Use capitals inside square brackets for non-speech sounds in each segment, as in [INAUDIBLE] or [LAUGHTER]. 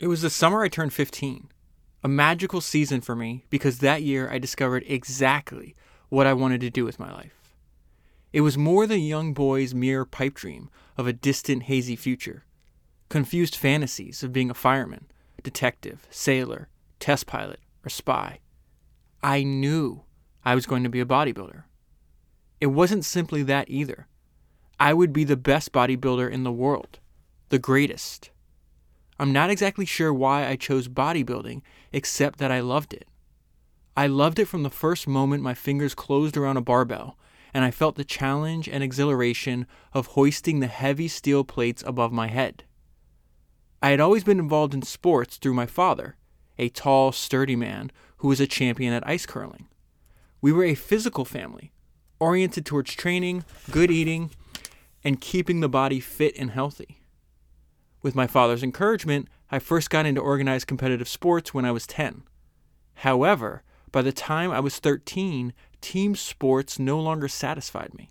It was the summer I turned 15, a magical season for me because that year I discovered exactly what I wanted to do with my life. It was more the young boy's mere pipe dream of a distant, hazy future, confused fantasies of being a fireman, detective, sailor, test pilot, or spy. I knew I was going to be a bodybuilder. It wasn't simply that either. I would be the best bodybuilder in the world, the greatest. I'm not exactly sure why I chose bodybuilding, except that I loved it. I loved it from the first moment my fingers closed around a barbell and I felt the challenge and exhilaration of hoisting the heavy steel plates above my head. I had always been involved in sports through my father, a tall, sturdy man who was a champion at ice curling. We were a physical family, oriented towards training, good eating, and keeping the body fit and healthy. With my father's encouragement, I first got into organized competitive sports when I was 10. However, by the time I was 13, team sports no longer satisfied me.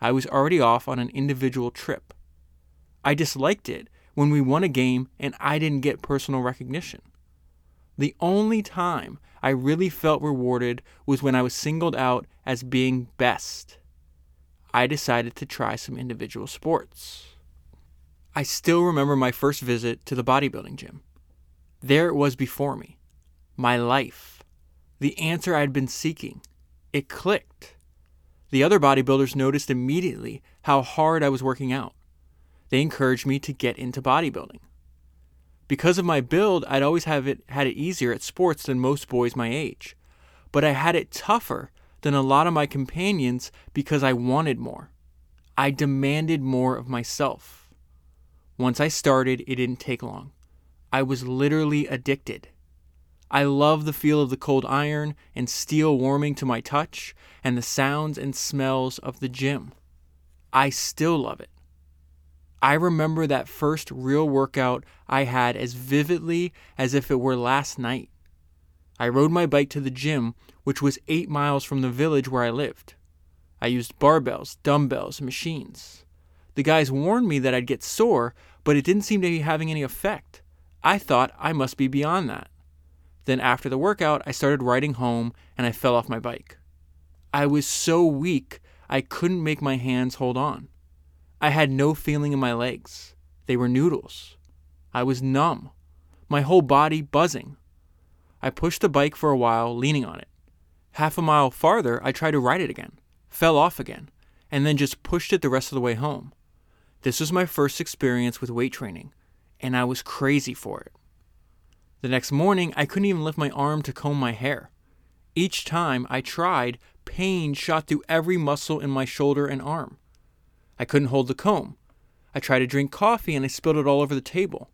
I was already off on an individual trip. I disliked it when we won a game and I didn't get personal recognition. The only time I really felt rewarded was when I was singled out as being best. I decided to try some individual sports. I still remember my first visit to the bodybuilding gym. There it was before me my life, the answer I had been seeking. It clicked. The other bodybuilders noticed immediately how hard I was working out. They encouraged me to get into bodybuilding. Because of my build, I'd always have it had it easier at sports than most boys my age. But I had it tougher than a lot of my companions because I wanted more. I demanded more of myself. Once I started, it didn't take long. I was literally addicted. I love the feel of the cold iron and steel warming to my touch and the sounds and smells of the gym. I still love it. I remember that first real workout I had as vividly as if it were last night. I rode my bike to the gym, which was eight miles from the village where I lived. I used barbells, dumbbells, machines. The guys warned me that I'd get sore, but it didn't seem to be having any effect. I thought I must be beyond that. Then after the workout, I started riding home and I fell off my bike. I was so weak, I couldn't make my hands hold on. I had no feeling in my legs. They were noodles. I was numb, my whole body buzzing. I pushed the bike for a while, leaning on it. Half a mile farther, I tried to ride it again, fell off again, and then just pushed it the rest of the way home. This was my first experience with weight training, and I was crazy for it. The next morning, I couldn't even lift my arm to comb my hair. Each time I tried, pain shot through every muscle in my shoulder and arm. I couldn't hold the comb. I tried to drink coffee and I spilled it all over the table.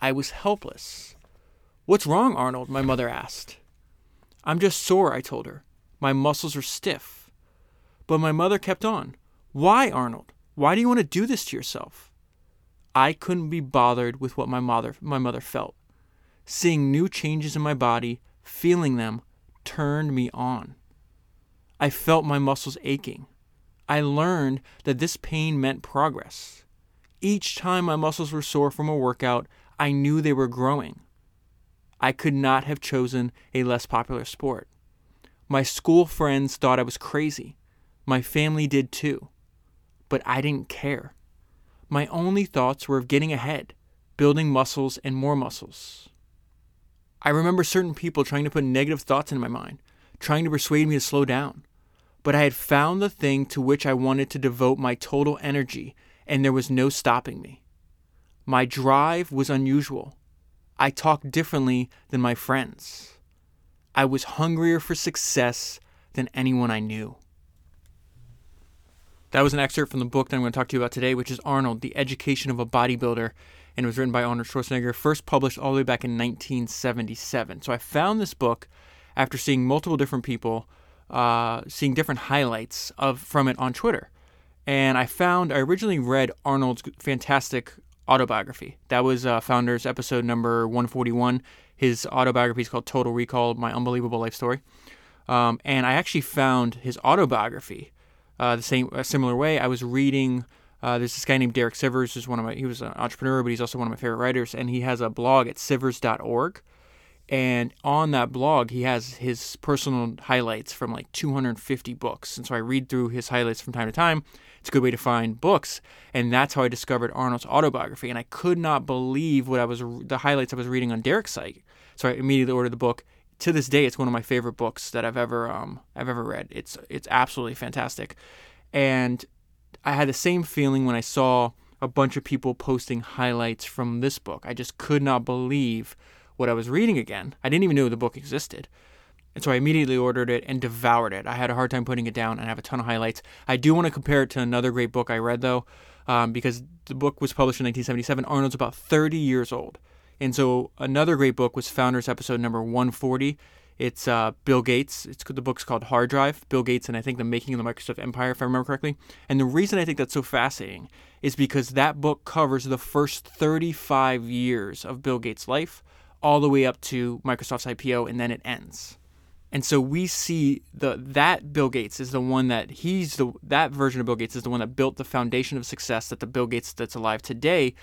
I was helpless. What's wrong, Arnold? my mother asked. I'm just sore, I told her. My muscles are stiff. But my mother kept on. Why, Arnold? Why do you want to do this to yourself? I couldn't be bothered with what my mother my mother felt. Seeing new changes in my body, feeling them, turned me on. I felt my muscles aching. I learned that this pain meant progress. Each time my muscles were sore from a workout, I knew they were growing. I could not have chosen a less popular sport. My school friends thought I was crazy. My family did too but I didn't care. My only thoughts were of getting ahead, building muscles and more muscles. I remember certain people trying to put negative thoughts in my mind, trying to persuade me to slow down. But I had found the thing to which I wanted to devote my total energy, and there was no stopping me. My drive was unusual. I talked differently than my friends. I was hungrier for success than anyone I knew. That was an excerpt from the book that I'm going to talk to you about today, which is Arnold, The Education of a Bodybuilder, and it was written by Arnold Schwarzenegger, first published all the way back in 1977. So I found this book after seeing multiple different people, uh, seeing different highlights of from it on Twitter. And I found, I originally read Arnold's fantastic autobiography. That was uh, Founders episode number 141. His autobiography is called Total Recall My Unbelievable Life Story. Um, and I actually found his autobiography uh, the same a similar way. I was reading Uh, there's this guy named Derek Sivers, who's one of my. He was an entrepreneur, but he's also one of my favorite writers, and he has a blog at Sivers.org. And on that blog, he has his personal highlights from like 250 books. And so I read through his highlights from time to time. It's a good way to find books. And that's how I discovered Arnold's autobiography. And I could not believe what I was, the highlights I was reading on Derek's site. So I immediately ordered the book. To this day, it's one of my favorite books that I've ever, um, I've ever read. It's, it's absolutely fantastic. And I had the same feeling when I saw a bunch of people posting highlights from this book. I just could not believe what I was reading again. I didn't even know the book existed. And so I immediately ordered it and devoured it. I had a hard time putting it down and I have a ton of highlights. I do want to compare it to another great book I read, though, um, because the book was published in 1977. Arnold's about 30 years old. And so another great book was Founders episode number 140. It's uh, Bill Gates. It's the book's called Hard Drive. Bill Gates and I think the making of the Microsoft Empire, if I remember correctly. And the reason I think that's so fascinating is because that book covers the first 35 years of Bill Gates' life all the way up to Microsoft's IPO, and then it ends. And so we see the that Bill Gates is the one that he's the that version of Bill Gates is the one that built the foundation of success that the Bill Gates that's alive today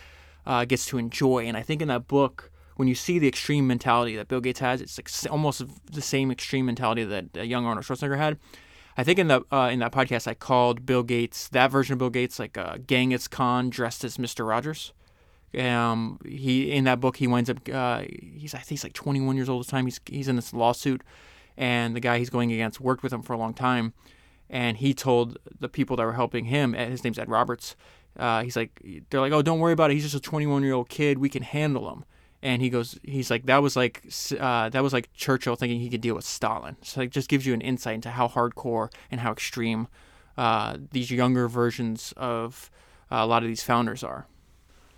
uh, gets to enjoy. And I think in that book, when you see the extreme mentality that Bill Gates has, it's like almost the same extreme mentality that young Arnold Schwarzenegger had. I think in the uh, in that podcast I called Bill Gates that version of Bill Gates like uh, Genghis Khan dressed as Mister Rogers. Um, he in that book he winds up uh, he's I think he's like 21 years old at the time. He's he's in this lawsuit, and the guy he's going against worked with him for a long time, and he told the people that were helping him. His name's Ed Roberts. Uh, he's like they're like oh don't worry about it. He's just a 21 year old kid. We can handle him. And he goes he's like that was like uh, that was like Churchill thinking he could deal with Stalin. So it just gives you an insight into how hardcore and how extreme uh, these younger versions of uh, a lot of these founders are.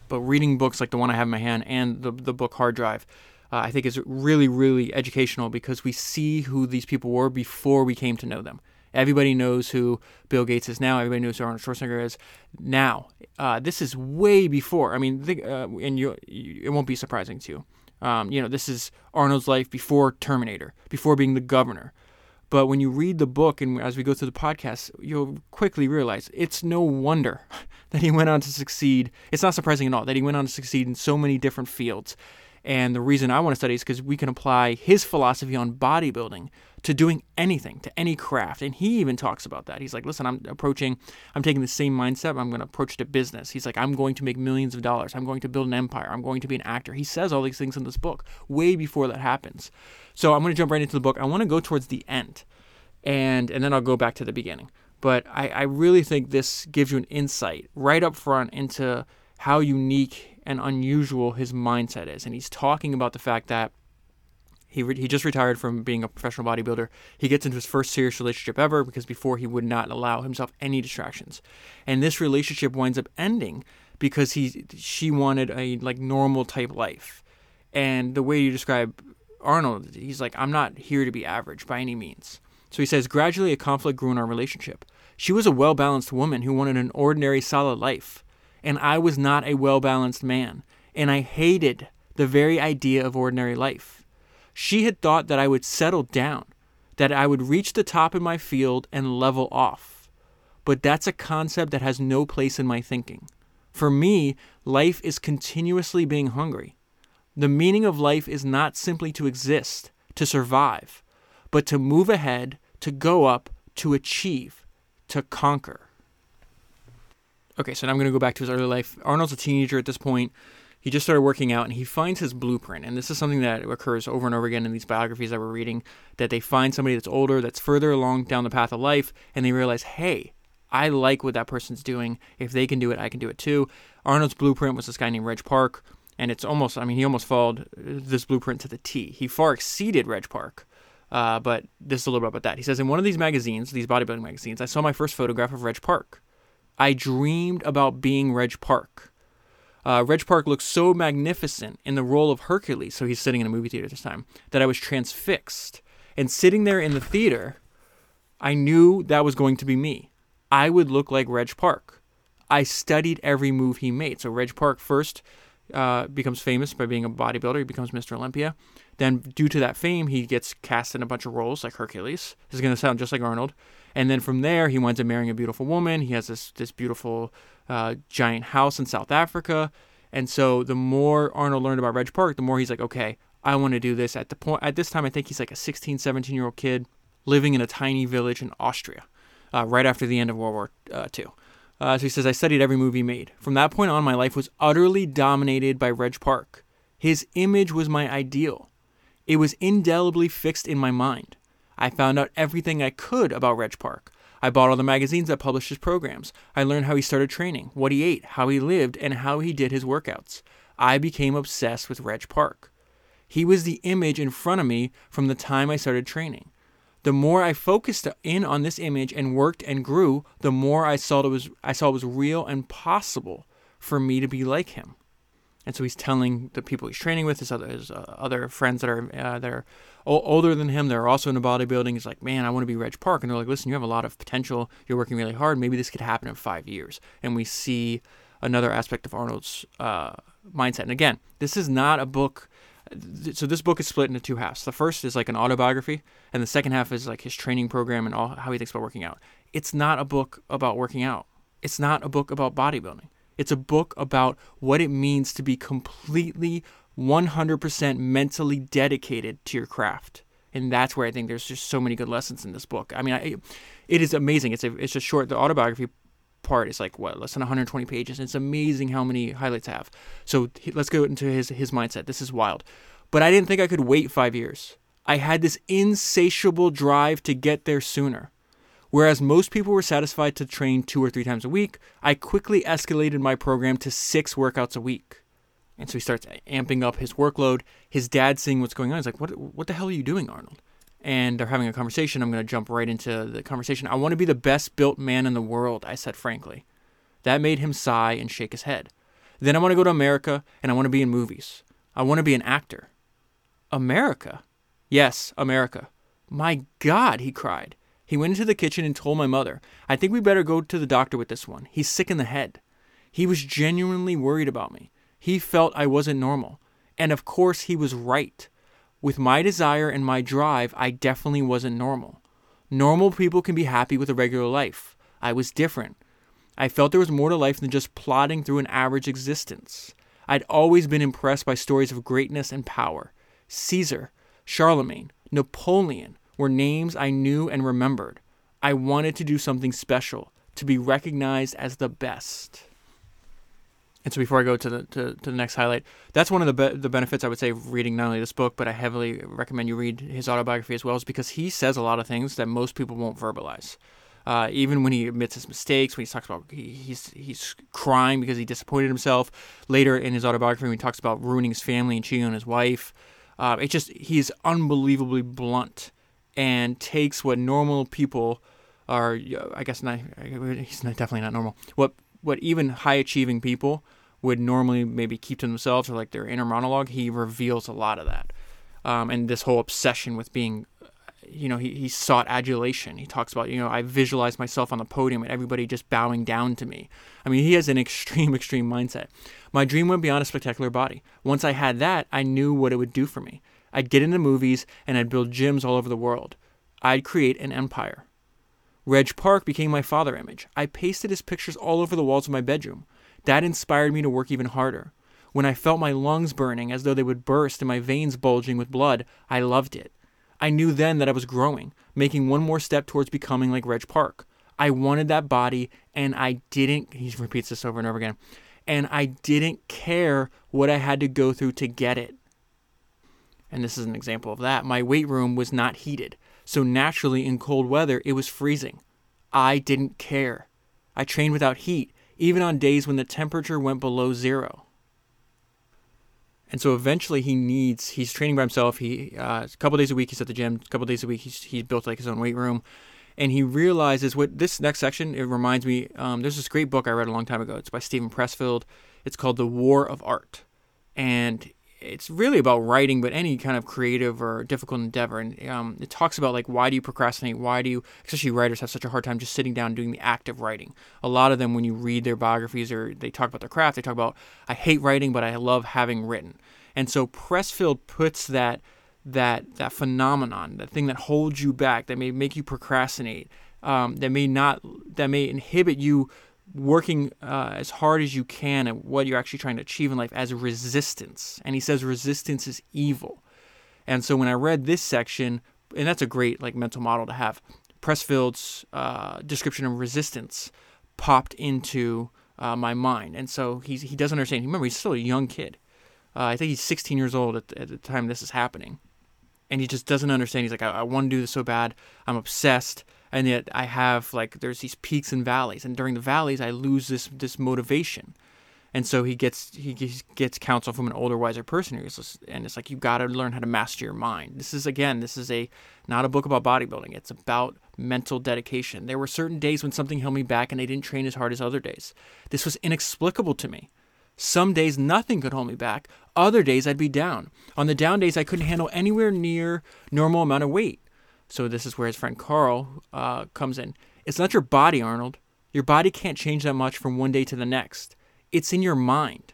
But reading books like the one I have in my hand and the, the book Hard Drive, uh, I think is really, really educational because we see who these people were before we came to know them. Everybody knows who Bill Gates is now. Everybody knows who Arnold Schwarzenegger is now. Uh, this is way before. I mean, uh, and you, you, it won't be surprising to you. Um, you know, this is Arnold's life before Terminator, before being the governor. But when you read the book and as we go through the podcast, you'll quickly realize it's no wonder [LAUGHS] that he went on to succeed. It's not surprising at all that he went on to succeed in so many different fields. And the reason I want to study is because we can apply his philosophy on bodybuilding to doing anything, to any craft. And he even talks about that. He's like, listen, I'm approaching, I'm taking the same mindset. I'm going to approach to business. He's like, I'm going to make millions of dollars. I'm going to build an empire. I'm going to be an actor. He says all these things in this book way before that happens. So I'm going to jump right into the book. I want to go towards the end, and and then I'll go back to the beginning. But I, I really think this gives you an insight right up front into how unique and unusual his mindset is. And he's talking about the fact that he, re- he just retired from being a professional bodybuilder. He gets into his first serious relationship ever because before he would not allow himself any distractions. And this relationship winds up ending because he she wanted a like normal type life. And the way you describe Arnold, he's like, I'm not here to be average by any means. So he says, gradually a conflict grew in our relationship. She was a well balanced woman who wanted an ordinary, solid life, and I was not a well balanced man, and I hated the very idea of ordinary life. She had thought that I would settle down, that I would reach the top in my field and level off. But that's a concept that has no place in my thinking. For me, life is continuously being hungry. The meaning of life is not simply to exist, to survive, but to move ahead, to go up, to achieve, to conquer. Okay, so now I'm going to go back to his early life. Arnold's a teenager at this point. He just started working out and he finds his blueprint. And this is something that occurs over and over again in these biographies that we're reading that they find somebody that's older, that's further along down the path of life, and they realize, hey, I like what that person's doing. If they can do it, I can do it too. Arnold's blueprint was this guy named Reg Park and it's almost I mean he almost followed this blueprint to the T. He far exceeded Reg Park. Uh, but this is a little bit about that. He says in one of these magazines, these bodybuilding magazines, I saw my first photograph of Reg Park. I dreamed about being Reg Park. Uh, Reg Park looks so magnificent in the role of Hercules, so he's sitting in a movie theater this time, that I was transfixed. And sitting there in the theater, I knew that was going to be me. I would look like Reg Park. I studied every move he made. So Reg Park first uh, becomes famous by being a bodybuilder. He becomes Mr. Olympia. Then, due to that fame, he gets cast in a bunch of roles like Hercules. This is going to sound just like Arnold. And then from there, he winds up marrying a beautiful woman. He has this this beautiful uh, giant house in South Africa. And so the more Arnold learned about Reg Park, the more he's like, okay, I want to do this. At the point at this time, I think he's like a 16, 17 year old kid living in a tiny village in Austria, uh, right after the end of World War uh, II. Uh, so he says, I studied every movie made. From that point on, my life was utterly dominated by Reg Park. His image was my ideal. It was indelibly fixed in my mind. I found out everything I could about Reg Park. I bought all the magazines that published his programs. I learned how he started training, what he ate, how he lived, and how he did his workouts. I became obsessed with Reg Park. He was the image in front of me from the time I started training. The more I focused in on this image and worked and grew, the more I saw it was I saw it was real and possible for me to be like him. And so he's telling the people he's training with, his other his, uh, other friends that are uh, that are o- older than him, they're also into bodybuilding. He's like, man, I want to be Reg Park, and they're like, listen, you have a lot of potential. You're working really hard. Maybe this could happen in five years. And we see another aspect of Arnold's uh, mindset. And again, this is not a book. So this book is split into two halves. The first is like an autobiography, and the second half is like his training program and all how he thinks about working out. It's not a book about working out. It's not a book about bodybuilding. It's a book about what it means to be completely 100% mentally dedicated to your craft. And that's where I think there's just so many good lessons in this book. I mean, I, it is amazing. It's a, it's a short, the autobiography part is like what less than 120 pages. It's amazing how many highlights I have. So let's go into his his mindset. This is wild. But I didn't think I could wait 5 years. I had this insatiable drive to get there sooner. Whereas most people were satisfied to train two or three times a week, I quickly escalated my program to six workouts a week. And so he starts amping up his workload. His dad seeing what's going on. He's like, "What? What the hell are you doing, Arnold?" And they're having a conversation. I'm going to jump right into the conversation. I want to be the best built man in the world. I said frankly. That made him sigh and shake his head. Then I want to go to America and I want to be in movies. I want to be an actor. America? Yes, America. My God, he cried. He went into the kitchen and told my mother, I think we better go to the doctor with this one. He's sick in the head. He was genuinely worried about me. He felt I wasn't normal. And of course, he was right. With my desire and my drive, I definitely wasn't normal. Normal people can be happy with a regular life. I was different. I felt there was more to life than just plodding through an average existence. I'd always been impressed by stories of greatness and power. Caesar, Charlemagne, Napoleon, were names I knew and remembered. I wanted to do something special, to be recognized as the best. And so before I go to the to, to the next highlight, that's one of the be- the benefits I would say of reading not only this book, but I heavily recommend you read his autobiography as well, is because he says a lot of things that most people won't verbalize. Uh, even when he admits his mistakes, when he talks about he, he's he's crying because he disappointed himself. Later in his autobiography, when he talks about ruining his family and cheating on his wife, uh, it just he's unbelievably blunt and takes what normal people are. I guess not. He's not, definitely not normal. What what even high achieving people would normally maybe keep to themselves or like their inner monologue. He reveals a lot of that, um, and this whole obsession with being. You know, he, he sought adulation. He talks about, you know, I visualize myself on the podium and everybody just bowing down to me. I mean, he has an [LAUGHS] extreme, extreme mindset. My dream went beyond a spectacular body. Once I had that, I knew what it would do for me. I'd get into movies and I'd build gyms all over the world. I'd create an empire. Reg Park became my father image. I pasted his pictures all over the walls of my bedroom. That inspired me to work even harder. When I felt my lungs burning as though they would burst and my veins bulging with blood, I loved it. I knew then that I was growing, making one more step towards becoming like Reg Park. I wanted that body, and I didn't. He repeats this over and over again. And I didn't care what I had to go through to get it and this is an example of that, my weight room was not heated. So naturally, in cold weather, it was freezing. I didn't care. I trained without heat, even on days when the temperature went below zero. And so eventually he needs, he's training by himself. He, uh, a couple days a week, he's at the gym. A couple days a week, he's, he's built like his own weight room. And he realizes what this next section, it reminds me, um, there's this great book I read a long time ago. It's by Steven Pressfield. It's called The War of Art. And it's really about writing, but any kind of creative or difficult endeavor. And um, it talks about like why do you procrastinate? Why do you, especially writers, have such a hard time just sitting down doing the act of writing? A lot of them, when you read their biographies or they talk about their craft, they talk about I hate writing, but I love having written. And so Pressfield puts that that that phenomenon, that thing that holds you back, that may make you procrastinate, um, that may not that may inhibit you working uh, as hard as you can at what you're actually trying to achieve in life as resistance. And he says resistance is evil. And so when I read this section, and that's a great like mental model to have, Pressfield's uh, description of resistance popped into uh, my mind. And so he's, he doesn't understand. Remember, he's still a young kid. Uh, I think he's 16 years old at, at the time this is happening. And he just doesn't understand. He's like, I, I want to do this so bad. I'm obsessed and yet I have like there's these peaks and valleys, and during the valleys I lose this this motivation, and so he gets he gets counsel from an older, wiser person, and it's like you got to learn how to master your mind. This is again, this is a not a book about bodybuilding. It's about mental dedication. There were certain days when something held me back, and I didn't train as hard as other days. This was inexplicable to me. Some days nothing could hold me back. Other days I'd be down. On the down days I couldn't handle anywhere near normal amount of weight. So this is where his friend Carl uh, comes in. It's not your body, Arnold. Your body can't change that much from one day to the next. It's in your mind.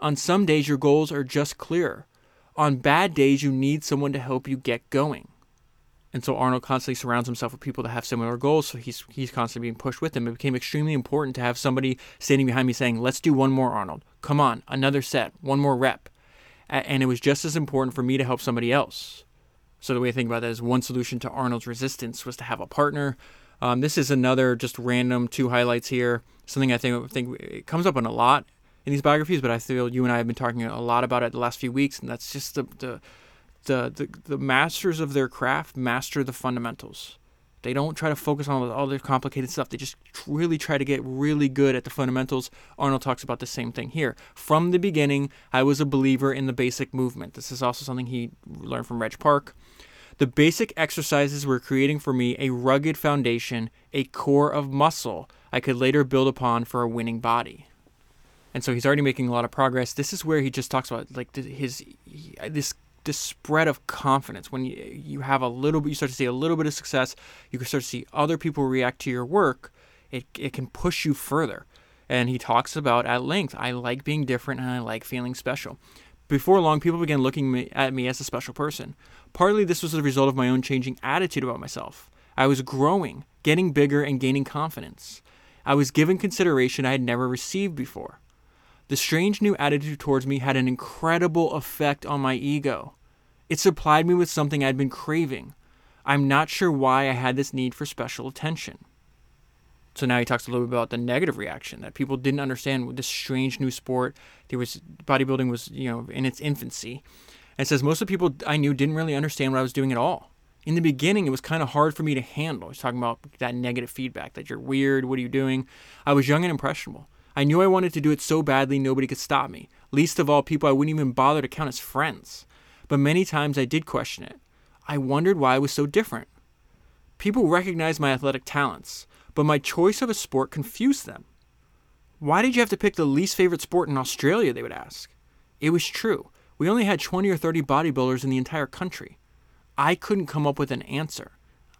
On some days, your goals are just clearer. On bad days, you need someone to help you get going. And so Arnold constantly surrounds himself with people that have similar goals. So he's he's constantly being pushed with them. It became extremely important to have somebody standing behind me saying, "Let's do one more, Arnold. Come on, another set, one more rep." And it was just as important for me to help somebody else. So the way I think about that is one solution to Arnold's resistance was to have a partner. Um, this is another just random two highlights here. Something I think think it comes up on a lot in these biographies, but I feel you and I have been talking a lot about it the last few weeks, and that's just the the the the, the masters of their craft master the fundamentals. They don't try to focus on all their complicated stuff. They just really try to get really good at the fundamentals. Arnold talks about the same thing here. From the beginning, I was a believer in the basic movement. This is also something he learned from Reg Park. The basic exercises were creating for me a rugged foundation, a core of muscle I could later build upon for a winning body. And so he's already making a lot of progress. This is where he just talks about like his this this spread of confidence. When you you have a little bit, you start to see a little bit of success. You can start to see other people react to your work. It it can push you further. And he talks about at length, I like being different and I like feeling special. Before long, people began looking at me as a special person. Partly this was the result of my own changing attitude about myself. I was growing, getting bigger, and gaining confidence. I was given consideration I had never received before. The strange new attitude towards me had an incredible effect on my ego. It supplied me with something I'd been craving. I'm not sure why I had this need for special attention. So now he talks a little bit about the negative reaction that people didn't understand this strange new sport. There was bodybuilding was you know in its infancy, and says most of the people I knew didn't really understand what I was doing at all. In the beginning, it was kind of hard for me to handle. He's talking about that negative feedback that you're weird. What are you doing? I was young and impressionable. I knew I wanted to do it so badly nobody could stop me. Least of all, people I wouldn't even bother to count as friends. But many times I did question it. I wondered why I was so different. People recognized my athletic talents but my choice of a sport confused them. Why did you have to pick the least favorite sport in Austria? They would ask. It was true. We only had 20 or 30 bodybuilders in the entire country. I couldn't come up with an answer.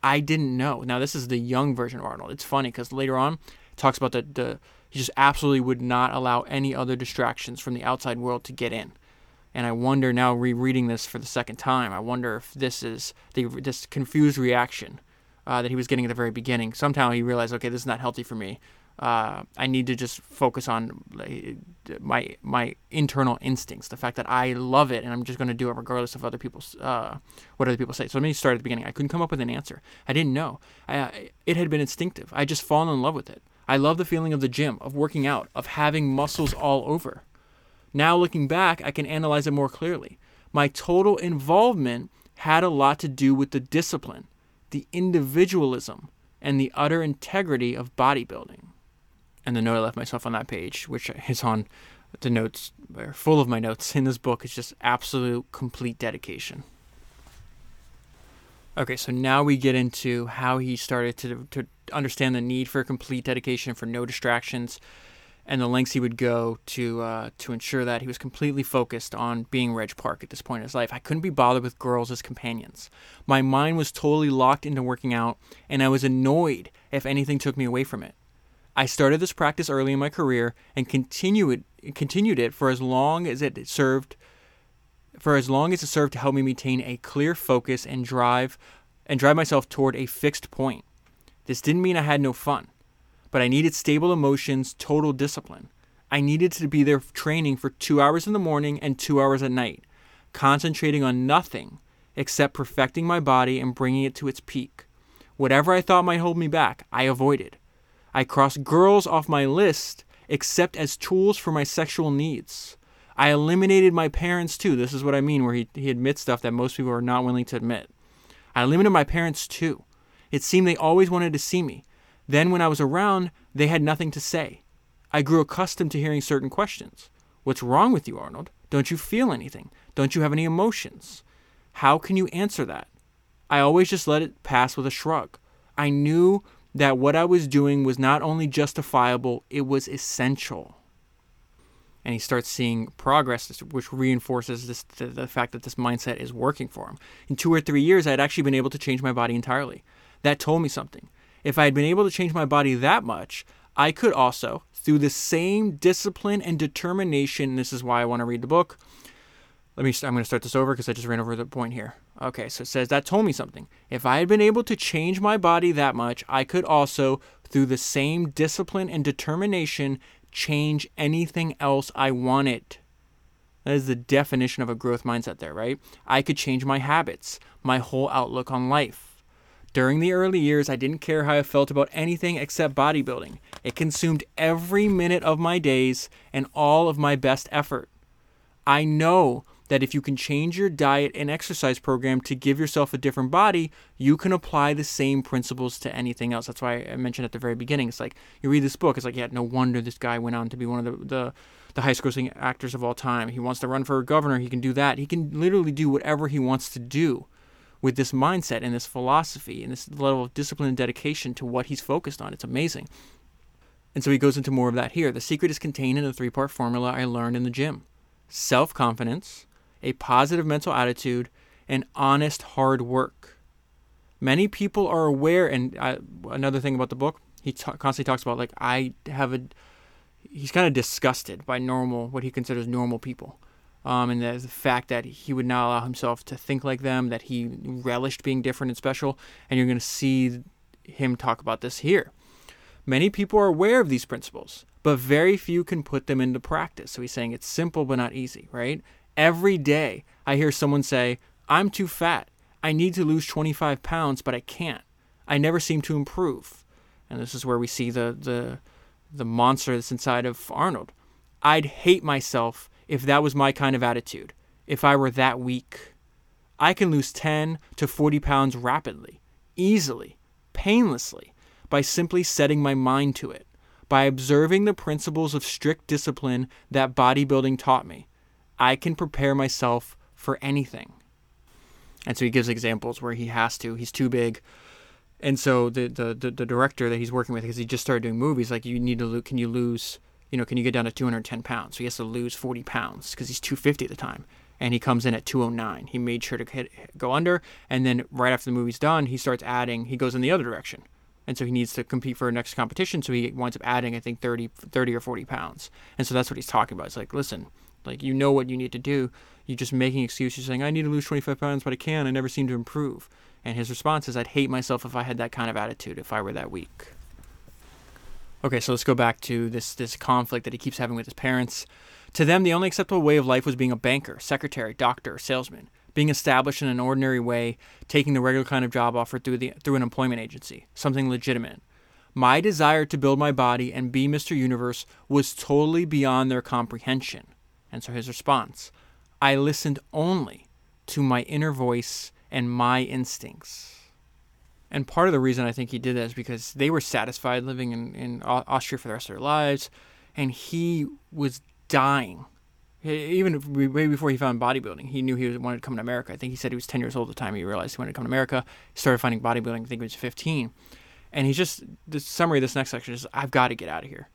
I didn't know. Now, this is the young version of Arnold. It's funny because later on, talks about the, the he just absolutely would not allow any other distractions from the outside world to get in. And I wonder now, rereading this for the second time, I wonder if this is the this confused reaction uh, that he was getting at the very beginning. Somehow he realized, okay, this is not healthy for me. Uh, I need to just focus on my my internal instincts, the fact that I love it, and I'm just going to do it regardless of other people's uh, what other people say. So let me start at the beginning. I couldn't come up with an answer. I didn't know. I, it had been instinctive. I just fallen in love with it. I love the feeling of the gym, of working out, of having muscles all over. Now looking back, I can analyze it more clearly. My total involvement had a lot to do with the discipline the individualism and the utter integrity of bodybuilding. And the note I left myself on that page, which is on the notes, are full of my notes in this book, is just absolute, complete dedication. Okay, so now we get into how he started to, to understand the need for complete dedication, for no distractions, and the lengths he would go to uh, to ensure that he was completely focused on being Reg Park at this point in his life. I couldn't be bothered with girls as companions. My mind was totally locked into working out, and I was annoyed if anything took me away from it. I started this practice early in my career and continued continued it for as long as it served for as long as it served to help me maintain a clear focus and drive and drive myself toward a fixed point. This didn't mean I had no fun, but I needed stable emotions, total discipline. I needed to be there training for two hours in the morning and two hours at night, concentrating on nothing except perfecting my body and bringing it to its peak. Whatever I thought might hold me back, I avoided. I crossed girls off my list except as tools for my sexual needs. I eliminated my parents too. This is what I mean, where he, he admits stuff that most people are not willing to admit. I eliminated my parents too. It seemed they always wanted to see me. Then, when I was around, they had nothing to say. I grew accustomed to hearing certain questions. What's wrong with you, Arnold? Don't you feel anything? Don't you have any emotions? How can you answer that? I always just let it pass with a shrug. I knew that what I was doing was not only justifiable, it was essential. And he starts seeing progress, which reinforces this, the, the fact that this mindset is working for him. In two or three years, I had actually been able to change my body entirely. That told me something. If I had been able to change my body that much, I could also, through the same discipline and determination, this is why I want to read the book, let me i'm going to start this over because i just ran over the point here. Okay so it says that told me something. If i had been able to change my body that much i could also through the same discipline and determination change anything else i wanted. That is the definition of a growth mindset there right? I could change my habits my whole outlook on life during the early years, I didn't care how I felt about anything except bodybuilding. It consumed every minute of my days and all of my best effort. I know that if you can change your diet and exercise program to give yourself a different body, you can apply the same principles to anything else. That's why I mentioned at the very beginning. It's like you read this book, it's like, yeah, no wonder this guy went on to be one of the, the, the highest grossing actors of all time. He wants to run for governor, he can do that. He can literally do whatever he wants to do with this mindset and this philosophy and this level of discipline and dedication to what he's focused on. It's amazing. And so he goes into more of that here. The secret is contained in the three part formula I learned in the gym self confidence, a positive mental attitude, and honest hard work. Many people are aware, and I, another thing about the book, he t- constantly talks about like I have a. He's kind of disgusted by normal, what he considers normal people, um, and the, the fact that he would not allow himself to think like them, that he relished being different and special, and you're going to see him talk about this here. Many people are aware of these principles, but very few can put them into practice. So he's saying it's simple but not easy, right? Every day, I hear someone say, I'm too fat. I need to lose 25 pounds, but I can't. I never seem to improve. And this is where we see the, the, the monster that's inside of Arnold. I'd hate myself if that was my kind of attitude, if I were that weak. I can lose 10 to 40 pounds rapidly, easily, painlessly, by simply setting my mind to it, by observing the principles of strict discipline that bodybuilding taught me. I can prepare myself for anything. And so he gives examples where he has to, he's too big. And so the, the, the, the director that he's working with, because he just started doing movies, like, you need to, can you lose, you know, can you get down to 210 pounds? So he has to lose 40 pounds because he's 250 at the time. And he comes in at 209. He made sure to hit, go under. And then right after the movie's done, he starts adding, he goes in the other direction. And so he needs to compete for a next competition. So he winds up adding, I think, 30, 30 or 40 pounds. And so that's what he's talking about. It's like, listen, like you know what you need to do. You're just making excuses saying, I need to lose 25 pounds, but I can. I never seem to improve. And his response is, I'd hate myself if I had that kind of attitude, if I were that weak. Okay, so let's go back to this this conflict that he keeps having with his parents. To them, the only acceptable way of life was being a banker, secretary, doctor, salesman, being established in an ordinary way, taking the regular kind of job offered through the through an employment agency, something legitimate. My desire to build my body and be Mr. Universe was totally beyond their comprehension. And so his response I listened only to my inner voice and my instincts. And part of the reason I think he did that is because they were satisfied living in, in Austria for the rest of their lives, and he was dying. Even way before he found bodybuilding, he knew he wanted to come to America. I think he said he was 10 years old at the time he realized he wanted to come to America. He started finding bodybuilding, I think he was 15. And he's just, the summary of this next section is I've got to get out of here.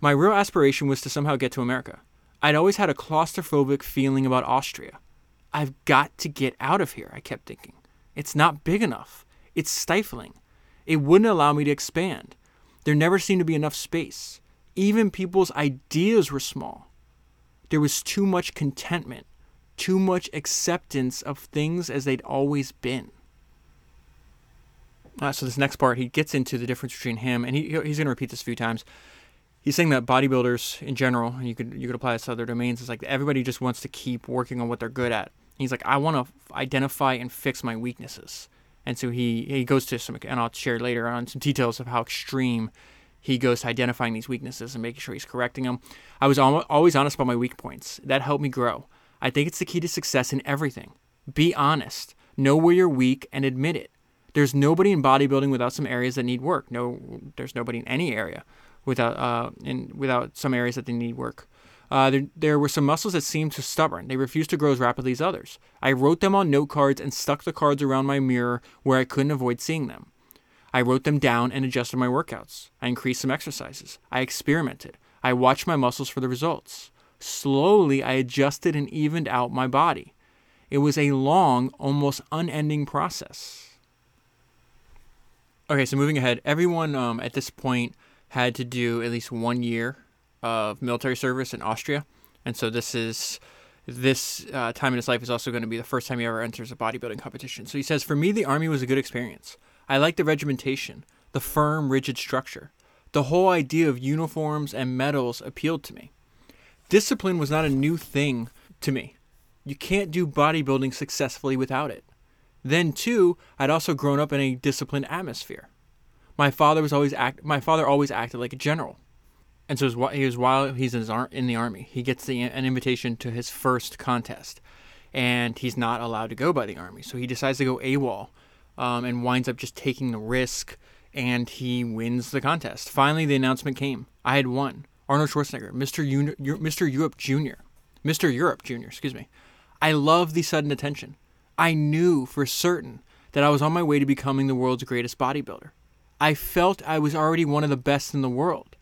My real aspiration was to somehow get to America. I'd always had a claustrophobic feeling about Austria. I've got to get out of here, I kept thinking. It's not big enough. It's stifling. It wouldn't allow me to expand. There never seemed to be enough space. Even people's ideas were small. There was too much contentment, too much acceptance of things as they'd always been. Uh, so this next part, he gets into the difference between him, and he he's going to repeat this a few times. He's saying that bodybuilders in general, and you could you could apply this to other domains, is like everybody just wants to keep working on what they're good at. He's like, I want to identify and fix my weaknesses, and so he he goes to some, and I'll share later on some details of how extreme he goes to identifying these weaknesses and making sure he's correcting them. I was always honest about my weak points. That helped me grow. I think it's the key to success in everything. Be honest. Know where you're weak and admit it. There's nobody in bodybuilding without some areas that need work. No, there's nobody in any area without uh, in without some areas that they need work. Uh, there, there were some muscles that seemed stubborn. They refused to grow as rapidly as others. I wrote them on note cards and stuck the cards around my mirror where I couldn't avoid seeing them. I wrote them down and adjusted my workouts. I increased some exercises. I experimented. I watched my muscles for the results. Slowly, I adjusted and evened out my body. It was a long, almost unending process. Okay, so moving ahead, everyone um, at this point had to do at least one year of military service in Austria, and so this is this uh, time in his life is also going to be the first time he ever enters a bodybuilding competition. So he says, "For me, the army was a good experience. I liked the regimentation, the firm, rigid structure. The whole idea of uniforms and medals appealed to me. Discipline was not a new thing to me. You can't do bodybuilding successfully without it. Then, too, I'd also grown up in a disciplined atmosphere. My father was always act. My father always acted like a general, and so he was while he's in, his ar- in the army, he gets the, an invitation to his first contest, and he's not allowed to go by the army. So he decides to go AWOL, um, and winds up just taking the risk, and he wins the contest. Finally, the announcement came. I had won. Arnold Schwarzenegger, Mr. Mr. Europe Jr., Mr. Europe Jr. Excuse me. I love the sudden attention. I knew for certain that I was on my way to becoming the world's greatest bodybuilder. I felt I was already one of the best in the world.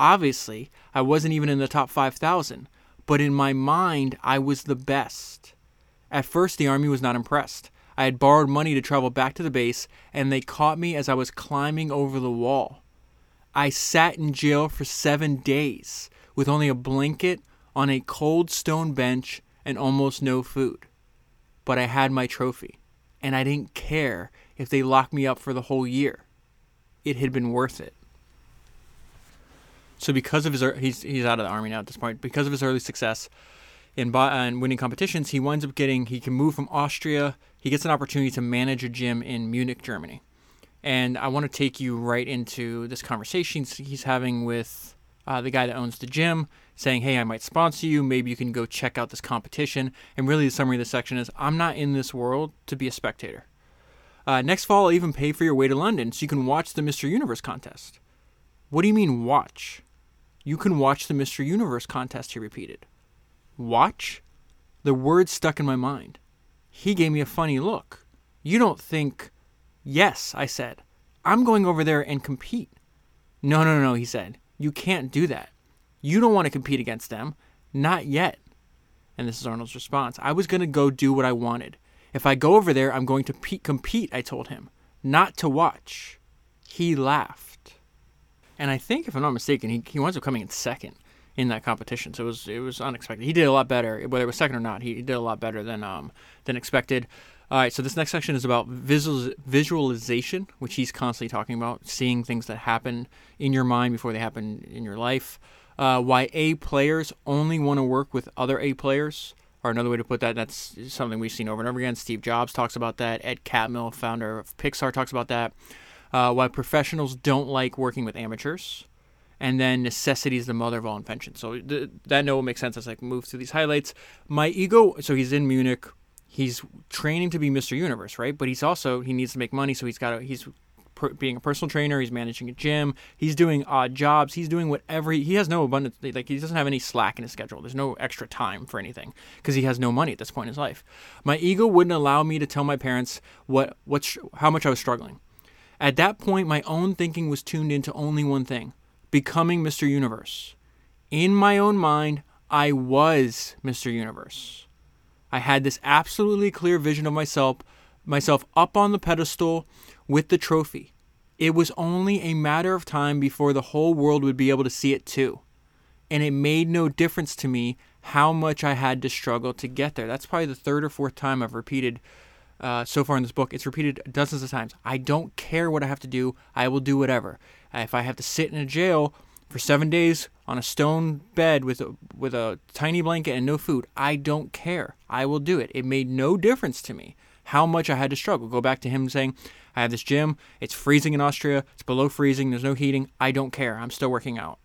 Obviously, I wasn't even in the top 5,000, but in my mind, I was the best. At first, the Army was not impressed. I had borrowed money to travel back to the base, and they caught me as I was climbing over the wall. I sat in jail for seven days with only a blanket on a cold stone bench and almost no food. But I had my trophy, and I didn't care if they locked me up for the whole year. It had been worth it. So because of his he's he's out of the army now at this point. Because of his early success in in winning competitions, he winds up getting he can move from Austria. He gets an opportunity to manage a gym in Munich, Germany. And I want to take you right into this conversation he's having with uh, the guy that owns the gym, saying, Hey, I might sponsor you. Maybe you can go check out this competition. And really, the summary of this section is I'm not in this world to be a spectator. Uh, next fall, I'll even pay for your way to London so you can watch the Mr. Universe contest. What do you mean, watch? You can watch the Mr. Universe contest, he repeated. Watch? The word stuck in my mind. He gave me a funny look. You don't think. Yes, I said. I'm going over there and compete. No, no, no, he said. You can't do that. You don't want to compete against them. Not yet. And this is Arnold's response. I was going to go do what I wanted. If I go over there, I'm going to pe- compete, I told him, not to watch. He laughed. And I think, if I'm not mistaken, he, he winds up coming in second in that competition. So it was it was unexpected. He did a lot better, whether it was second or not. He, did a lot better than um than expected. All right, so this next section is about visual, visualization, which he's constantly talking about, seeing things that happen in your mind before they happen in your life. Uh, why A players only want to work with other A players, or another way to put that, that's something we've seen over and over again. Steve Jobs talks about that. Ed Catmull, founder of Pixar, talks about that. Uh, why professionals don't like working with amateurs. And then necessity is the mother of all invention. So th- that note will make sense as I move through these highlights. My ego, so he's in Munich he's training to be Mr. Universe, right? But he's also he needs to make money, so he's got to, he's being a personal trainer. He's managing a gym. He's doing odd jobs. He's doing whatever. He, he has no abundance. Like he doesn't have any slack in his schedule. There's no extra time for anything because he has no money at this point in his life. My ego wouldn't allow me to tell my parents what what how much I was struggling. At that point, my own thinking was tuned into only one thing: becoming Mr. Universe. In my own mind, I was Mr. Universe. I had this absolutely clear vision of myself, myself up on the pedestal with the trophy. It was only a matter of time before the whole world would be able to see it too. And it made no difference to me how much I had to struggle to get there. That's probably the third or fourth time I've repeated uh, so far in this book. It's repeated dozens of times. I don't care what I have to do. I will do whatever. If I have to sit in a jail for seven days on a stone bed with a, with a tiny blanket and no food, I don't care. I will do it. It made no difference to me how much I had to struggle. Go back to him saying, I have this gym. It's freezing in Austria. It's below freezing. There's no heating. I don't care. I'm still working out.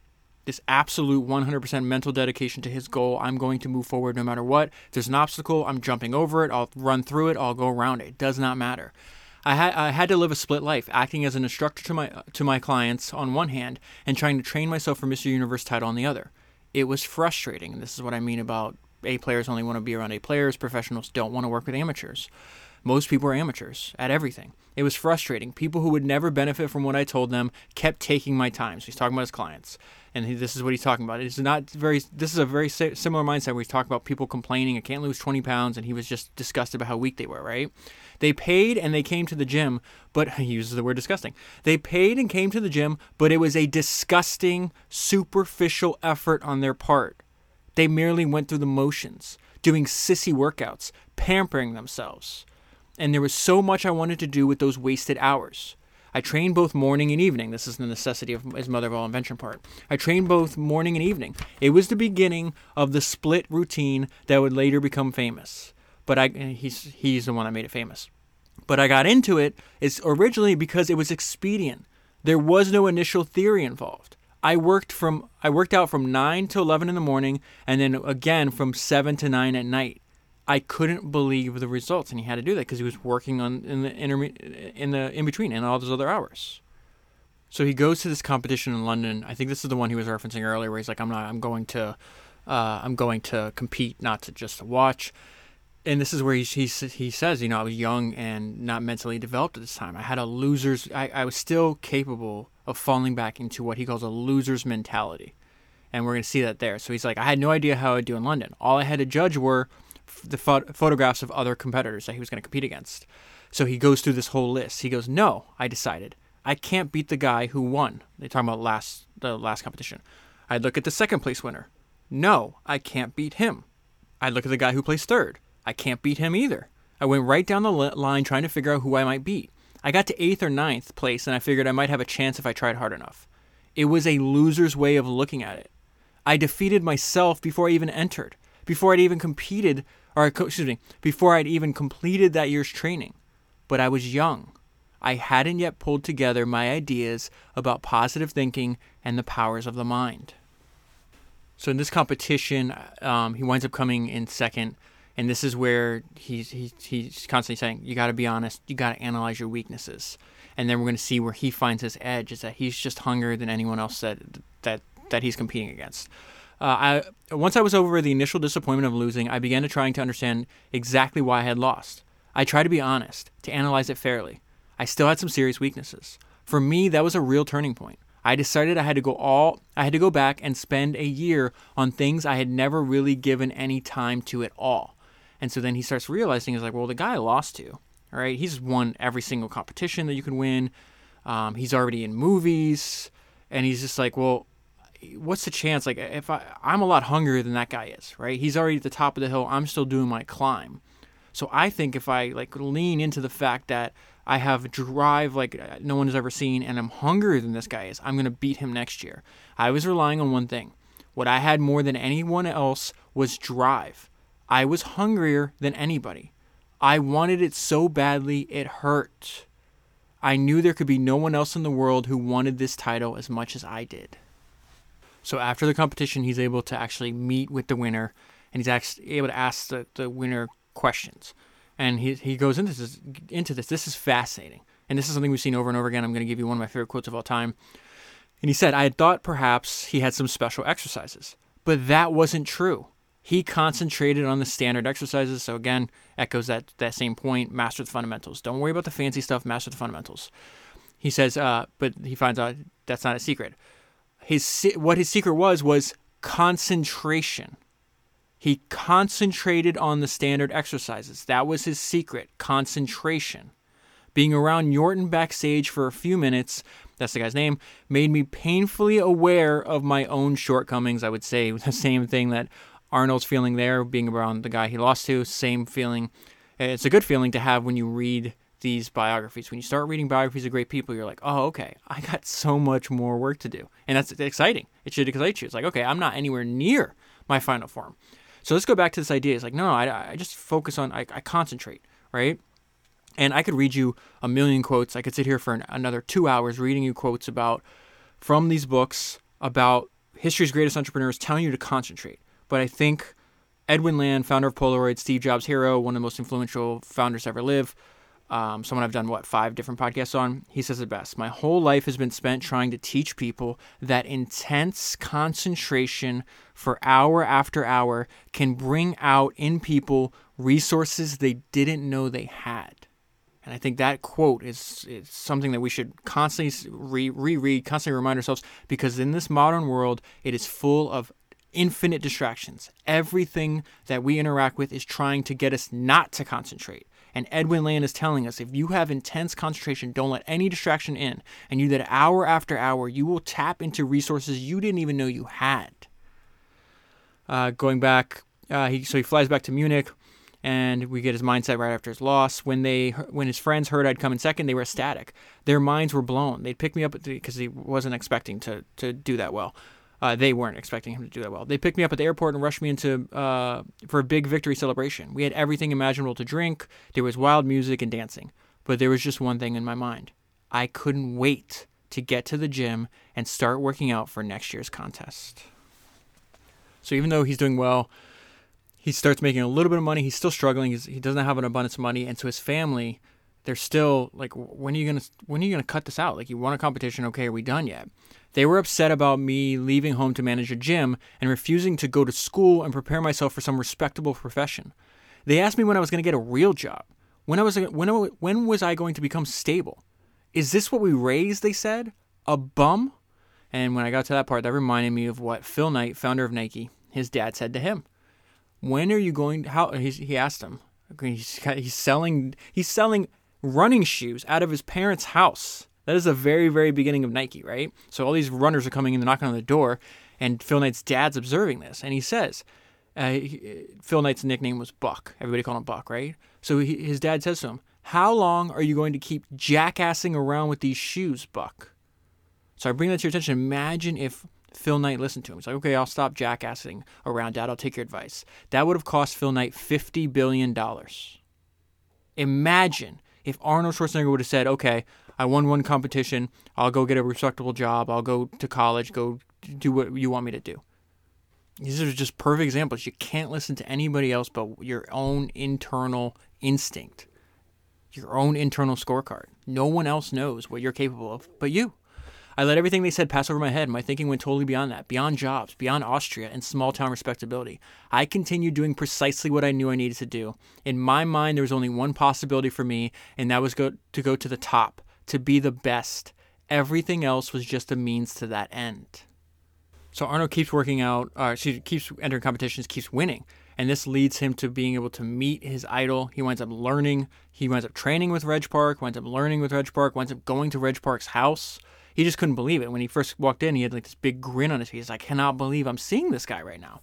This absolute 100% mental dedication to his goal. I'm going to move forward no matter what. If there's an obstacle, I'm jumping over it. I'll run through it. I'll go around it. It does not matter. I had I had to live a split life, acting as an instructor to my to my clients on one hand and trying to train myself for Mr. Universe title on the other. It was frustrating, and this is what I mean about A players only want to be around A players, professionals don't want to work with amateurs. Most people are amateurs at everything. It was frustrating. People who would never benefit from what I told them kept taking my time. So he's talking about his clients, and he, this is what he's talking about. It's not very. This is a very similar mindset where he's talking about people complaining, "I can't lose 20 pounds," and he was just disgusted about how weak they were. Right? They paid and they came to the gym, but [LAUGHS] he uses the word disgusting. They paid and came to the gym, but it was a disgusting, superficial effort on their part. They merely went through the motions, doing sissy workouts, pampering themselves. And there was so much I wanted to do with those wasted hours. I trained both morning and evening. This is the necessity of his mother of all invention part. I trained both morning and evening. It was the beginning of the split routine that would later become famous but I he's he's the one that made it famous. But I got into it. is originally because it was expedient. There was no initial theory involved. I worked from I worked out from 9 to 11 in the morning and then again from 7 to 9 at night. I couldn't believe the results and he had to do that because he was working on in the interme- in the in between and all those other hours. So he goes to this competition in London. I think this is the one he was referencing earlier where he's like I'm not I'm going to uh, I'm going to compete not to just to watch and this is where he, he, he says, you know, I was young and not mentally developed at this time. I had a loser's, I, I was still capable of falling back into what he calls a loser's mentality. And we're going to see that there. So he's like, I had no idea how I'd do in London. All I had to judge were the photographs of other competitors that he was going to compete against. So he goes through this whole list. He goes, no, I decided I can't beat the guy who won. They talk about last the last competition. I'd look at the second place winner. No, I can't beat him. I'd look at the guy who placed third. I can't beat him either. I went right down the line trying to figure out who I might beat. I got to eighth or ninth place, and I figured I might have a chance if I tried hard enough. It was a loser's way of looking at it. I defeated myself before I even entered, before I'd even competed, or excuse me, before I'd even completed that year's training. But I was young. I hadn't yet pulled together my ideas about positive thinking and the powers of the mind. So in this competition, um, he winds up coming in second and this is where he's he's, he's constantly saying you got to be honest you got to analyze your weaknesses and then we're going to see where he finds his edge is that he's just hungrier than anyone else that that that he's competing against uh, I once I was over the initial disappointment of losing, I began to trying to understand exactly why I had lost. I tried to be honest, to analyze it fairly. I still had some serious weaknesses. For me, that was a real turning point. I decided I had to go all I had to go back and spend a year on things I had never really given any time to at all. And so then he starts realizing, he's like, well, the guy I lost to, all right, he's won every single competition that you can win. Um, he's already in movies. And he's just like, well, what's the chance? Like, if I, I'm a lot hungrier than that guy is, right? He's already at the top of the hill. I'm still doing my climb. So I think if I like lean into the fact that I have drive like uh, no one has ever seen and I'm hungrier than this guy is, I'm going to beat him next year. I was relying on one thing. What I had more than anyone else was drive. I was hungrier than anybody. I wanted it so badly it hurt. I knew there could be no one else in the world who wanted this title as much as I did. So after the competition, he's able to actually meet with the winner and he's actually able to ask the, the winner questions. And he, he goes into this, into this. This is fascinating. And this is something we've seen over and over again. I'm going to give you one of my favorite quotes of all time. And he said, I had thought perhaps he had some special exercises, but that wasn't true he concentrated on the standard exercises. So again, echoes that that same point. Master the fundamentals. Don't worry about the fancy stuff. Master the fundamentals. He says, uh, but he finds out that's not a secret. His what his secret was was concentration. He concentrated on the standard exercises. That was his secret. Concentration. Being around Yorton backstage for a few minutes, that's the guy's name, made me painfully aware of my own shortcomings. I would say [LAUGHS] the same thing that Arnold's feeling there, being around the guy he lost to, same feeling It's a good feeling to have when you read these biographies. When you start reading biographies of great people, you're like, oh, okay, I got so much more work to do. And that's exciting. It should excite you. It's like, okay, I'm not anywhere near my final form. So let's go back to this idea. It's like, no, I, I just focus on, I, I concentrate, right? And I could read you a million quotes. I could sit here for an, another two hours reading you quotes about from these books about history's greatest entrepreneurs telling you to concentrate. But I think Edwin Land, founder of Polaroid, Steve Jobs' hero, one of the most influential founders to ever live, um, someone I've done what five different podcasts on. He says it best. My whole life has been spent trying to teach people that intense concentration for hour after hour can bring out in people resources they didn't know they had. And I think that quote is, is something that we should constantly re- reread, constantly remind ourselves, because in this modern world, it is full of infinite distractions. Everything that we interact with is trying to get us not to concentrate. And Edwin Land is telling us if you have intense concentration, don't let any distraction in, and you that hour after hour, you will tap into resources you didn't even know you had. Uh, going back, uh, he, so he flies back to Munich, and we get his mindset right after his loss. When they, when his friends heard I'd come in second, they were ecstatic. Their minds were blown. They'd pick me up because he wasn't expecting to to do that well. Uh, they weren't expecting him to do that well. They picked me up at the airport and rushed me into uh, for a big victory celebration. We had everything imaginable to drink. There was wild music and dancing, but there was just one thing in my mind: I couldn't wait to get to the gym and start working out for next year's contest. So even though he's doing well, he starts making a little bit of money. He's still struggling. He's, he doesn't have an abundance of money, and so his family, they're still like, when are you gonna when are you gonna cut this out? Like you won a competition, okay? Are we done yet? They were upset about me leaving home to manage a gym and refusing to go to school and prepare myself for some respectable profession. They asked me when I was going to get a real job. When I was when when was I going to become stable? Is this what we raised? They said a bum. And when I got to that part, that reminded me of what Phil Knight, founder of Nike, his dad said to him. When are you going? To, How he asked him. He's, he's selling he's selling running shoes out of his parents' house. That is the very, very beginning of Nike, right? So all these runners are coming in, they're knocking on the door, and Phil Knight's dad's observing this, and he says, uh, he, Phil Knight's nickname was Buck. Everybody called him Buck, right? So he, his dad says to him, "How long are you going to keep jackassing around with these shoes, Buck?" So I bring that to your attention. Imagine if Phil Knight listened to him. He's like, "Okay, I'll stop jackassing around, Dad. I'll take your advice." That would have cost Phil Knight fifty billion dollars. Imagine if Arnold Schwarzenegger would have said, "Okay, I won one competition. I'll go get a respectable job. I'll go to college. Go do what you want me to do. These are just perfect examples. You can't listen to anybody else but your own internal instinct, your own internal scorecard. No one else knows what you're capable of but you. I let everything they said pass over my head. My thinking went totally beyond that, beyond jobs, beyond Austria and small town respectability. I continued doing precisely what I knew I needed to do. In my mind, there was only one possibility for me, and that was go, to go to the top to be the best. Everything else was just a means to that end. So Arnold keeps working out, uh, she keeps entering competitions, keeps winning. And this leads him to being able to meet his idol. He winds up learning. He winds up training with Reg Park, winds up learning with Reg Park, winds up going to Reg Park's house. He just couldn't believe it. When he first walked in, he had like this big grin on his face. I cannot believe I'm seeing this guy right now.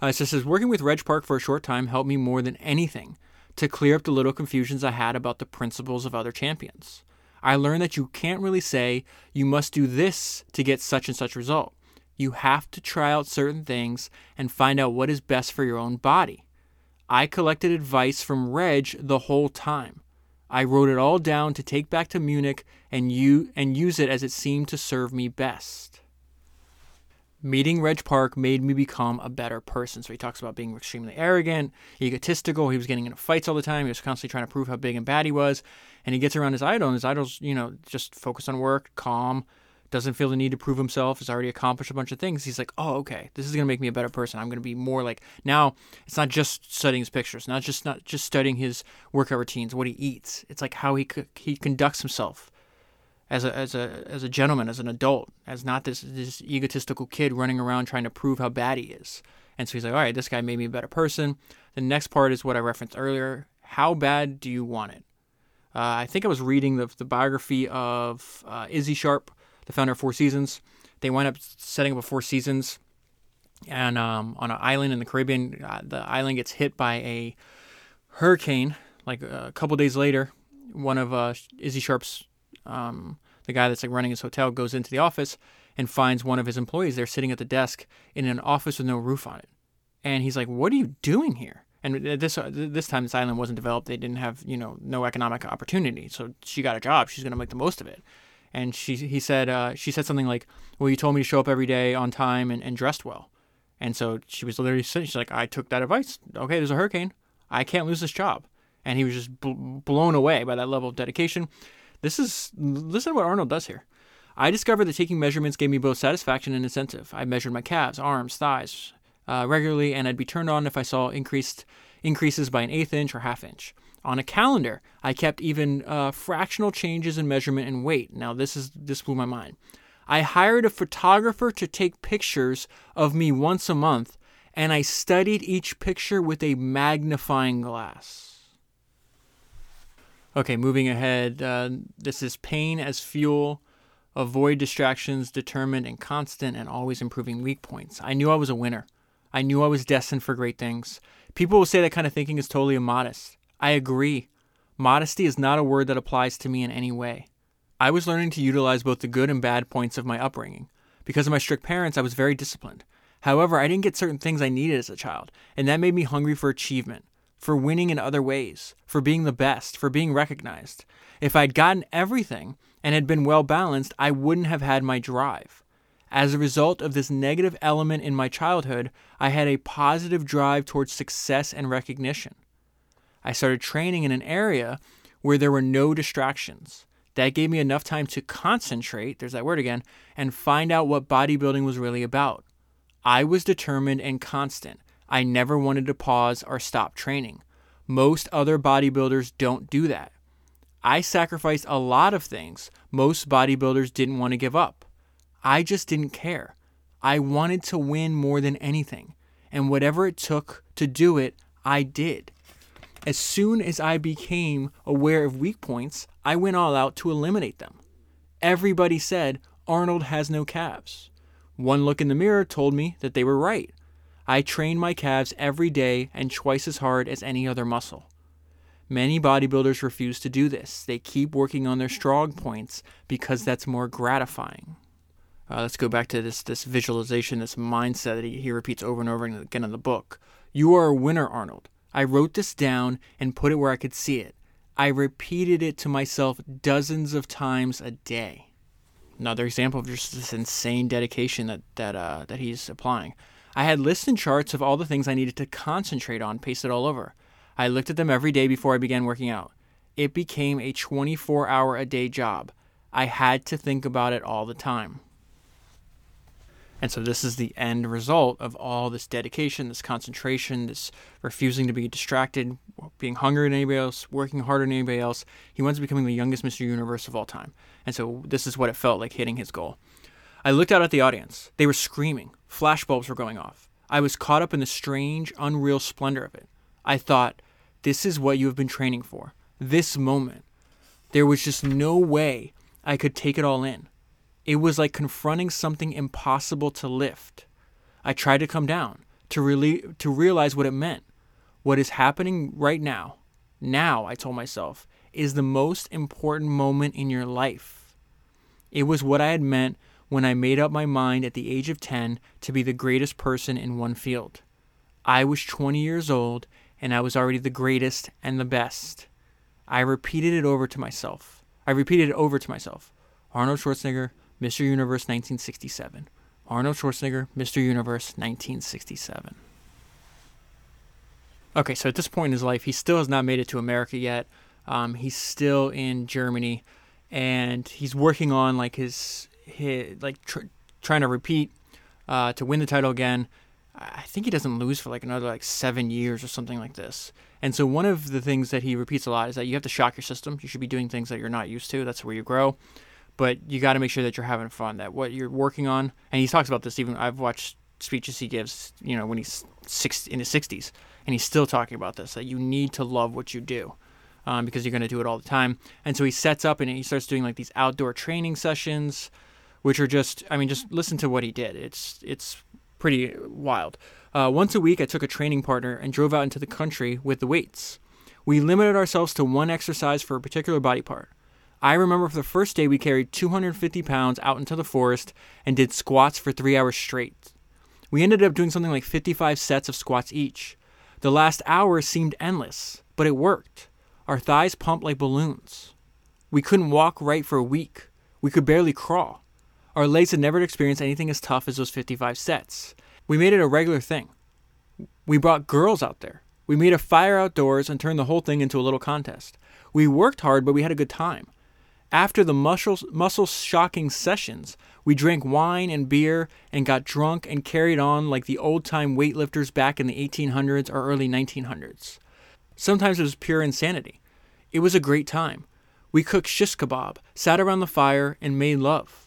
Uh, so says, working with Reg Park for a short time helped me more than anything to clear up the little confusions I had about the principles of other champions. I learned that you can't really say you must do this to get such and such result. You have to try out certain things and find out what is best for your own body. I collected advice from Reg the whole time. I wrote it all down to take back to Munich and you and use it as it seemed to serve me best. Meeting Reg Park made me become a better person. So he talks about being extremely arrogant, egotistical. He was getting into fights all the time. He was constantly trying to prove how big and bad he was. And he gets around his idol, and his idol's, you know, just focused on work, calm, doesn't feel the need to prove himself, has already accomplished a bunch of things. He's like, oh, okay, this is gonna make me a better person. I'm gonna be more like now. It's not just studying his pictures, not just not just studying his workout routines, what he eats. It's like how he he conducts himself as a as a as a gentleman, as an adult, as not this this egotistical kid running around trying to prove how bad he is. And so he's like, all right, this guy made me a better person. The next part is what I referenced earlier. How bad do you want it? Uh, I think I was reading the, the biography of uh, Issy Sharp, the founder of Four Seasons. They wind up setting up a Four Seasons, and um, on an island in the Caribbean, uh, the island gets hit by a hurricane like a couple days later, one of uh, Issy Sharp's, um, the guy that's like running his hotel, goes into the office and finds one of his employees there sitting at the desk in an office with no roof on it. And he's like, "What are you doing here?" And this uh, this time, this island wasn't developed. They didn't have you know no economic opportunity. So she got a job. She's gonna make the most of it. And she he said uh, she said something like, "Well, you told me to show up every day on time and, and dressed well." And so she was literally saying, she's like, "I took that advice. Okay, there's a hurricane. I can't lose this job." And he was just bl- blown away by that level of dedication. This is listen to what Arnold does here. I discovered that taking measurements gave me both satisfaction and incentive. I measured my calves, arms, thighs uh, regularly, and I'd be turned on if I saw increased increases by an eighth inch or half inch. On a calendar, I kept even uh, fractional changes in measurement and weight. Now, this is this blew my mind. I hired a photographer to take pictures of me once a month, and I studied each picture with a magnifying glass. Okay, moving ahead. Uh, this is pain as fuel avoid distractions, determined and constant, and always improving weak points. I knew I was a winner. I knew I was destined for great things. People will say that kind of thinking is totally immodest. I agree. Modesty is not a word that applies to me in any way. I was learning to utilize both the good and bad points of my upbringing. Because of my strict parents, I was very disciplined. However, I didn't get certain things I needed as a child, and that made me hungry for achievement, for winning in other ways, for being the best, for being recognized. If I'd gotten everything, and had been well balanced, I wouldn't have had my drive. As a result of this negative element in my childhood, I had a positive drive towards success and recognition. I started training in an area where there were no distractions. That gave me enough time to concentrate, there's that word again, and find out what bodybuilding was really about. I was determined and constant. I never wanted to pause or stop training. Most other bodybuilders don't do that. I sacrificed a lot of things most bodybuilders didn't want to give up. I just didn't care. I wanted to win more than anything, and whatever it took to do it, I did. As soon as I became aware of weak points, I went all out to eliminate them. Everybody said Arnold has no calves. One look in the mirror told me that they were right. I train my calves every day and twice as hard as any other muscle. Many bodybuilders refuse to do this. They keep working on their strong points because that's more gratifying. Uh, let's go back to this this visualization, this mindset that he, he repeats over and over again in the book. You are a winner, Arnold. I wrote this down and put it where I could see it. I repeated it to myself dozens of times a day. Another example of just this insane dedication that that uh, that he's applying. I had lists and charts of all the things I needed to concentrate on, pasted all over. I looked at them every day before I began working out. It became a 24 hour a day job. I had to think about it all the time. And so, this is the end result of all this dedication, this concentration, this refusing to be distracted, being hungrier than anybody else, working harder than anybody else. He wants to becoming the youngest Mr. Universe of all time. And so, this is what it felt like hitting his goal. I looked out at the audience. They were screaming, flashbulbs were going off. I was caught up in the strange, unreal splendor of it. I thought, this is what you have been training for. This moment. There was just no way I could take it all in. It was like confronting something impossible to lift. I tried to come down, to really to realize what it meant. What is happening right now, now, I told myself, is the most important moment in your life. It was what I had meant when I made up my mind at the age of 10 to be the greatest person in one field. I was 20 years old and I was already the greatest and the best. I repeated it over to myself. I repeated it over to myself. Arnold Schwarzenegger, Mr. Universe 1967. Arnold Schwarzenegger, Mr. Universe 1967. Okay, so at this point in his life, he still has not made it to America yet. Um, he's still in Germany, and he's working on like his, his like tr- trying to repeat uh, to win the title again. I think he doesn't lose for like another like seven years or something like this. And so one of the things that he repeats a lot is that you have to shock your system. You should be doing things that you're not used to. That's where you grow. But you got to make sure that you're having fun. That what you're working on, and he talks about this. Even I've watched speeches he gives, you know, when he's six in his 60s, and he's still talking about this. That you need to love what you do. Um, because you're going to do it all the time. And so he sets up and he starts doing like these outdoor training sessions, which are just, I mean, just listen to what he did. It's it's pretty wild. Uh, once a week, I took a training partner and drove out into the country with the weights. We limited ourselves to one exercise for a particular body part. I remember for the first day we carried 250 pounds out into the forest and did squats for three hours straight. We ended up doing something like 55 sets of squats each. The last hour seemed endless, but it worked. Our thighs pumped like balloons. We couldn't walk right for a week. We could barely crawl. Our legs had never experienced anything as tough as those 55 sets. We made it a regular thing. We brought girls out there. We made a fire outdoors and turned the whole thing into a little contest. We worked hard, but we had a good time. After the muscle, shocking sessions, we drank wine and beer and got drunk and carried on like the old time weightlifters back in the 1800s or early 1900s. Sometimes it was pure insanity. It was a great time. We cooked shish kebab, sat around the fire, and made love.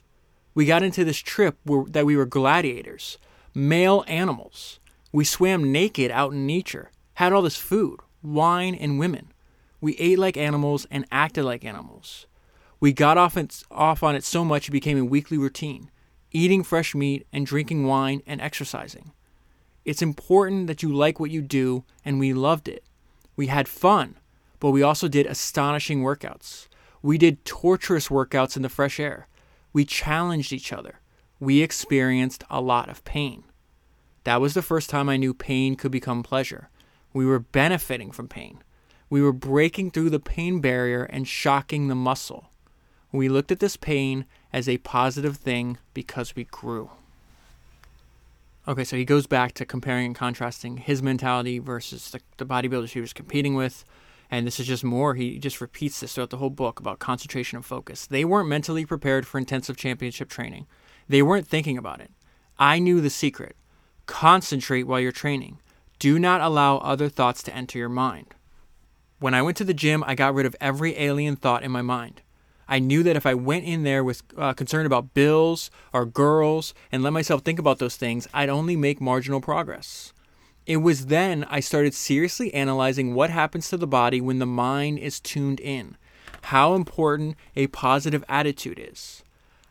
We got into this trip where, that we were gladiators, male animals. We swam naked out in nature, had all this food, wine, and women. We ate like animals and acted like animals. We got off, it, off on it so much it became a weekly routine eating fresh meat and drinking wine and exercising. It's important that you like what you do, and we loved it. We had fun, but we also did astonishing workouts. We did torturous workouts in the fresh air. We challenged each other. We experienced a lot of pain. That was the first time I knew pain could become pleasure. We were benefiting from pain. We were breaking through the pain barrier and shocking the muscle. We looked at this pain as a positive thing because we grew. Okay, so he goes back to comparing and contrasting his mentality versus the, the bodybuilders he was competing with. And this is just more. He just repeats this throughout the whole book about concentration and focus. They weren't mentally prepared for intensive championship training, they weren't thinking about it. I knew the secret concentrate while you're training, do not allow other thoughts to enter your mind. When I went to the gym, I got rid of every alien thought in my mind. I knew that if I went in there with uh, concern about bills or girls and let myself think about those things, I'd only make marginal progress. It was then I started seriously analyzing what happens to the body when the mind is tuned in, how important a positive attitude is.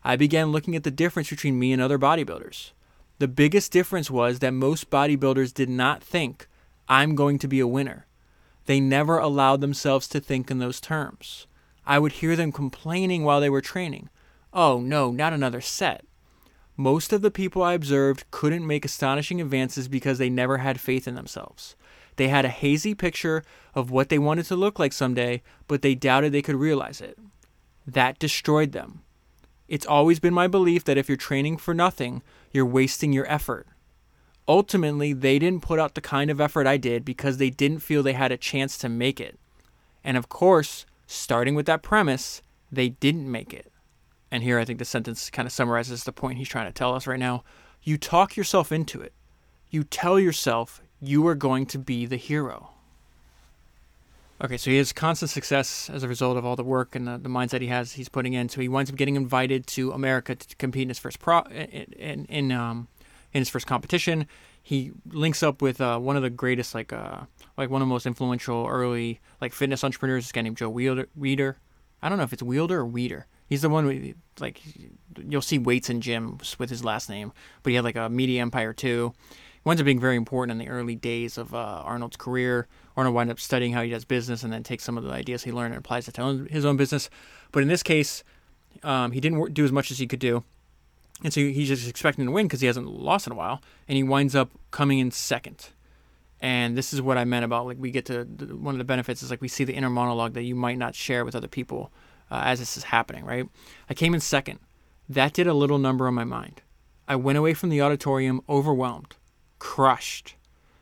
I began looking at the difference between me and other bodybuilders. The biggest difference was that most bodybuilders did not think, I'm going to be a winner. They never allowed themselves to think in those terms. I would hear them complaining while they were training. Oh, no, not another set. Most of the people I observed couldn't make astonishing advances because they never had faith in themselves. They had a hazy picture of what they wanted to look like someday, but they doubted they could realize it. That destroyed them. It's always been my belief that if you're training for nothing, you're wasting your effort. Ultimately, they didn't put out the kind of effort I did because they didn't feel they had a chance to make it. And of course, starting with that premise, they didn't make it. And here I think the sentence kind of summarizes the point he's trying to tell us right now. You talk yourself into it. You tell yourself you are going to be the hero. Okay, so he has constant success as a result of all the work and the, the mindset he has he's putting in. So he winds up getting invited to America to compete in his first pro in in, um, in his first competition. He links up with uh, one of the greatest, like uh, like one of the most influential early like fitness entrepreneurs, this guy named Joe Weider. Weider. I don't know if it's Wielder or Weider. He's the one with, like you'll see weights in gyms with his last name, but he had like a media empire too. He winds up being very important in the early days of uh, Arnold's career. Arnold winds up studying how he does business and then takes some of the ideas he learned and applies it to his own business. But in this case, um, he didn't do as much as he could do. And so he's just expecting to win because he hasn't lost in a while. And he winds up coming in second. And this is what I meant about like we get to one of the benefits is like we see the inner monologue that you might not share with other people uh, as this is happening, right? I came in second. That did a little number on my mind. I went away from the auditorium overwhelmed, crushed.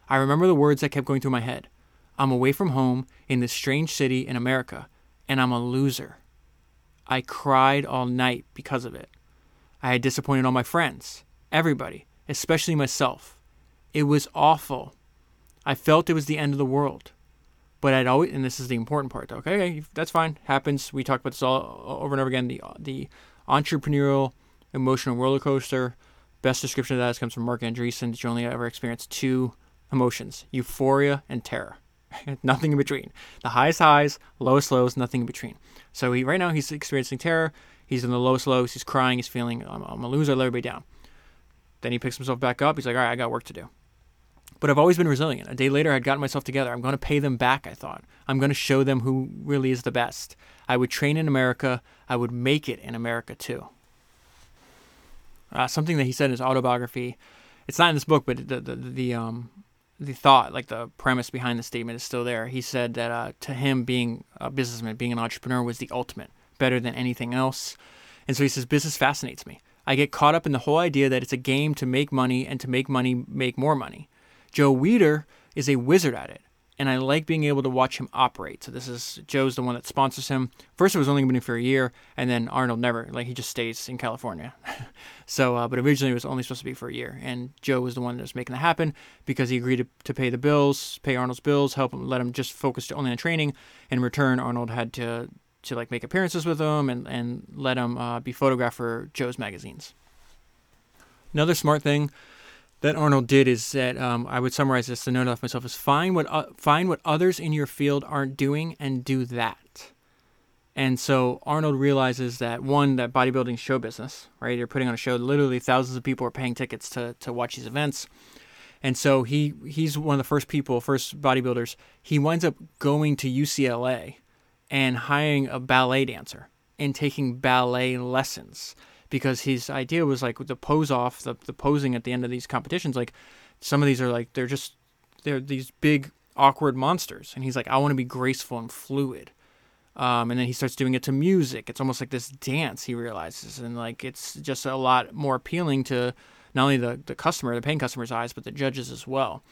I remember the words that kept going through my head. I'm away from home in this strange city in America, and I'm a loser. I cried all night because of it. I had disappointed all my friends, everybody, especially myself. It was awful. I felt it was the end of the world. But I'd always, and this is the important part, okay, okay that's fine, happens. We talk about this all over and over again. The the entrepreneurial emotional roller coaster. Best description of that comes from Marc Andreessen. You only ever experience two emotions: euphoria and terror? [LAUGHS] nothing in between. The highest highs, lowest lows, nothing in between. So he right now he's experiencing terror. He's in the lowest lows. He's crying. He's feeling, I'm, I'm a loser. I let everybody down. Then he picks himself back up. He's like, all right, I got work to do. But I've always been resilient. A day later, I'd gotten myself together. I'm going to pay them back, I thought. I'm going to show them who really is the best. I would train in America. I would make it in America too. Uh, something that he said in his autobiography. It's not in this book, but the, the, the um, the thought, like the premise behind the statement, is still there. He said that uh, to him, being a businessman, being an entrepreneur, was the ultimate, better than anything else. And so he says, business fascinates me. I get caught up in the whole idea that it's a game to make money and to make money make more money. Joe Weider is a wizard at it and I like being able to watch him operate. So this is Joe's the one that sponsors him. First, it was only going to be for a year, and then Arnold never like he just stays in California. [LAUGHS] so, uh, but originally it was only supposed to be for a year, and Joe was the one that was making that happen because he agreed to, to pay the bills, pay Arnold's bills, help him, let him just focus only on training. In return, Arnold had to to like make appearances with him and and let him uh, be photographed for Joe's magazines. Another smart thing that Arnold did is that um, I would summarize this. The note off myself is find what uh, find what others in your field aren't doing and do that. And so Arnold realizes that one that bodybuilding show business, right? You're putting on a show. Literally thousands of people are paying tickets to to watch these events. And so he he's one of the first people, first bodybuilders. He winds up going to UCLA and hiring a ballet dancer and taking ballet lessons because his idea was like the pose off, the, the posing at the end of these competitions. Like some of these are like they're just they're these big awkward monsters, and he's like, I want to be graceful and fluid. Um, and then he starts doing it to music. It's almost like this dance. He realizes, and like it's just a lot more appealing to not only the the customer, the paying customer's eyes, but the judges as well.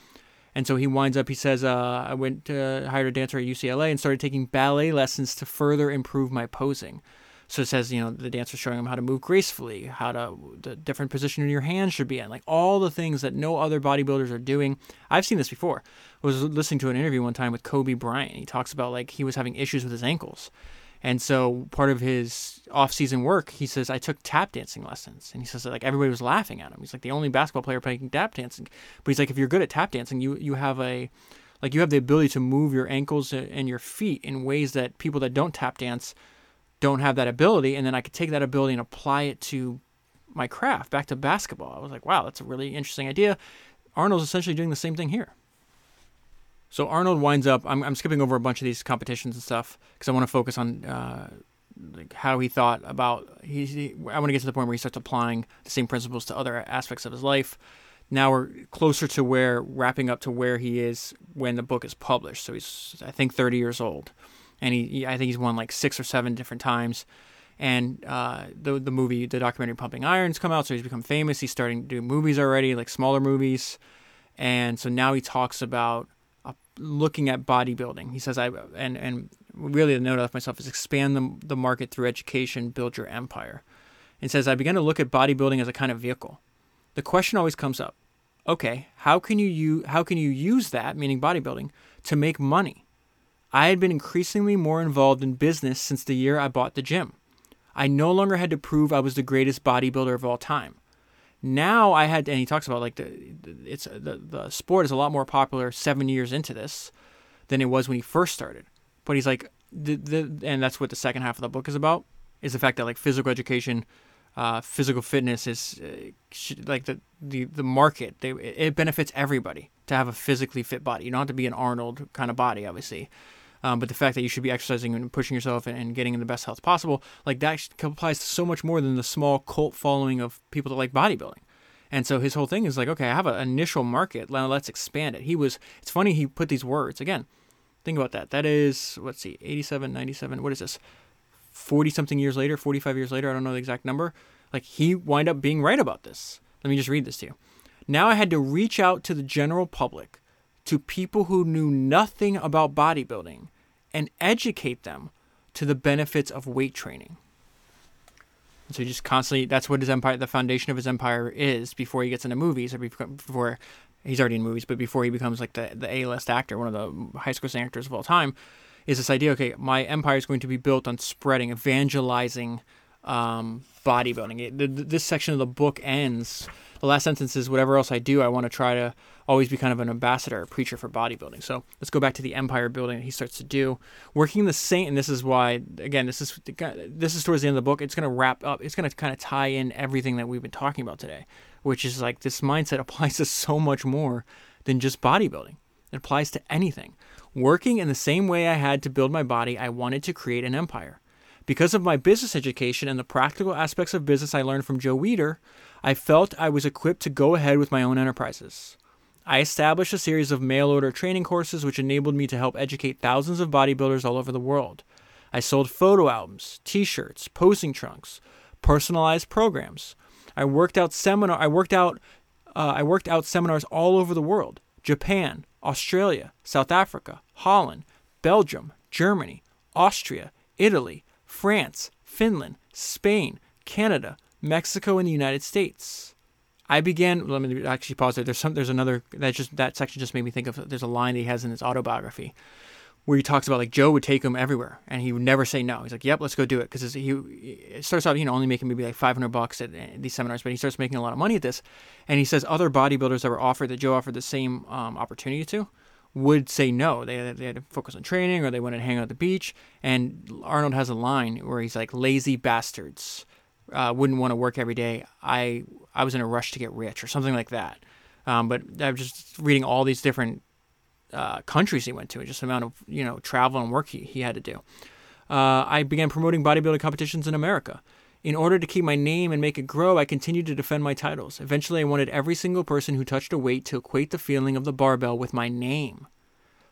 And so he winds up. He says, uh, "I went to hired a dancer at UCLA and started taking ballet lessons to further improve my posing." So it says, you know, the dancer showing him how to move gracefully, how to the different position your hands should be in, like all the things that no other bodybuilders are doing. I've seen this before. I was listening to an interview one time with Kobe Bryant. He talks about like he was having issues with his ankles. And so part of his off-season work, he says, I took tap dancing lessons. And he says like everybody was laughing at him. He's like the only basketball player playing tap dancing. But he's like, if you're good at tap dancing, you you have a like you have the ability to move your ankles and your feet in ways that people that don't tap dance don't have that ability and then I could take that ability and apply it to my craft back to basketball. I was like, wow, that's a really interesting idea. Arnold's essentially doing the same thing here. So Arnold winds up. I'm, I'm skipping over a bunch of these competitions and stuff because I want to focus on uh, like how he thought about. He, he, I want to get to the point where he starts applying the same principles to other aspects of his life. Now we're closer to where wrapping up to where he is when the book is published. So he's I think 30 years old and he, I think he's won like six or seven different times. And uh, the the movie, the documentary Pumping Irons, come out, so he's become famous. He's starting to do movies already, like smaller movies, and so now he talks about looking at bodybuilding. He says, "I and and really the note of myself is expand the the market through education, build your empire." And says, "I began to look at bodybuilding as a kind of vehicle. The question always comes up: Okay, how can you use, how can you use that, meaning bodybuilding, to make money?" I had been increasingly more involved in business since the year I bought the gym. I no longer had to prove I was the greatest bodybuilder of all time. Now I had, and he talks about like the it's the the sport is a lot more popular seven years into this than it was when he first started. But he's like, the, the and that's what the second half of the book is about is the fact that like physical education, uh, physical fitness is uh, like the the the market. They, it benefits everybody to have a physically fit body. You don't have to be an Arnold kind of body, obviously. Um, but the fact that you should be exercising and pushing yourself and, and getting in the best health possible, like that applies to so much more than the small cult following of people that like bodybuilding. And so his whole thing is like, okay, I have an initial market. Let's expand it. He was, it's funny, he put these words again. Think about that. That is, let's see, 87, 97, what is this? 40 something years later, 45 years later, I don't know the exact number. Like he wind up being right about this. Let me just read this to you. Now I had to reach out to the general public to people who knew nothing about bodybuilding and educate them to the benefits of weight training. And so he just constantly that's what his empire the foundation of his empire is before he gets into movies or before he's already in movies, but before he becomes like the the A list actor, one of the high school actors of all time, is this idea, okay, my empire is going to be built on spreading, evangelizing um, bodybuilding. It, this section of the book ends the last sentence is whatever else I do, I want to try to always be kind of an ambassador, a preacher for bodybuilding. So let's go back to the empire building he starts to do, working the same. And this is why, again, this is this is towards the end of the book. It's going to wrap up. It's going to kind of tie in everything that we've been talking about today, which is like this mindset [LAUGHS] applies to so much more than just bodybuilding. It applies to anything. Working in the same way I had to build my body, I wanted to create an empire. Because of my business education and the practical aspects of business I learned from Joe Weider, I felt I was equipped to go ahead with my own enterprises. I established a series of mail order training courses which enabled me to help educate thousands of bodybuilders all over the world. I sold photo albums, t-shirts, posing trunks, personalized programs. I worked out seminar I worked out uh, I worked out seminars all over the world. Japan, Australia, South Africa, Holland, Belgium, Germany, Austria, Italy, France, Finland, Spain, Canada, Mexico, and the United States. I began. Let me actually pause there. There's some. There's another. That just that section just made me think of. There's a line that he has in his autobiography, where he talks about like Joe would take him everywhere, and he would never say no. He's like, "Yep, let's go do it," because he starts out, you know, only making maybe like 500 bucks at these seminars, but he starts making a lot of money at this, and he says other bodybuilders that were offered that Joe offered the same um, opportunity to would say no. They, they had to focus on training or they wanted to hang out at the beach. And Arnold has a line where he's like, lazy bastards uh, wouldn't want to work every day. I I was in a rush to get rich or something like that. Um, but I was just reading all these different uh, countries he went to, and just the amount of you know travel and work he, he had to do. Uh, I began promoting bodybuilding competitions in America. In order to keep my name and make it grow, I continued to defend my titles. Eventually, I wanted every single person who touched a weight to equate the feeling of the barbell with my name.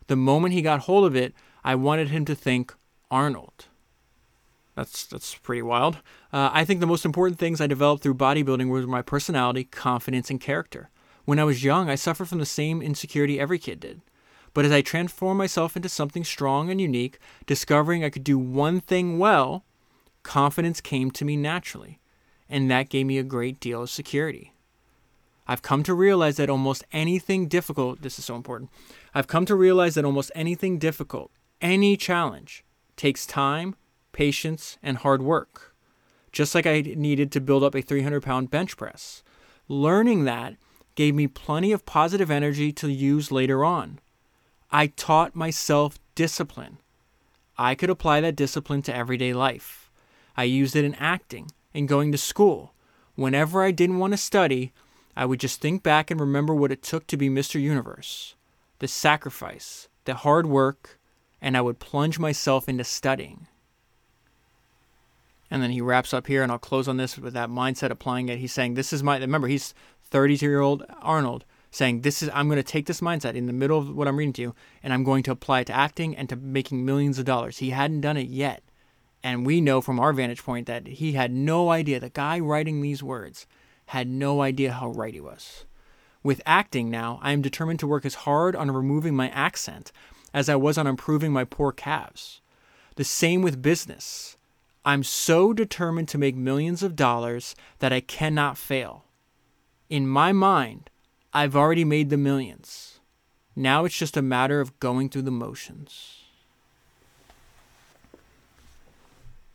The moment he got hold of it, I wanted him to think Arnold. That's that's pretty wild. Uh, I think the most important things I developed through bodybuilding were my personality, confidence, and character. When I was young, I suffered from the same insecurity every kid did. But as I transformed myself into something strong and unique, discovering I could do one thing well, confidence came to me naturally, and that gave me a great deal of security. I've come to realize that almost anything difficult, this is so important. I've come to realize that almost anything difficult, any challenge, takes time, patience, and hard work, just like I needed to build up a 300 pound bench press. Learning that gave me plenty of positive energy to use later on. I taught myself discipline. I could apply that discipline to everyday life. I used it in acting and going to school. Whenever I didn't want to study, I would just think back and remember what it took to be Mr. Universe the sacrifice, the hard work, and I would plunge myself into studying. And then he wraps up here, and I'll close on this with that mindset applying it. He's saying, This is my, remember, he's 32 year old Arnold saying, This is, I'm going to take this mindset in the middle of what I'm reading to you, and I'm going to apply it to acting and to making millions of dollars. He hadn't done it yet. And we know from our vantage point that he had no idea, the guy writing these words had no idea how right he was. With acting now, I am determined to work as hard on removing my accent as I was on improving my poor calves. The same with business. I'm so determined to make millions of dollars that I cannot fail. In my mind, I've already made the millions. Now it's just a matter of going through the motions.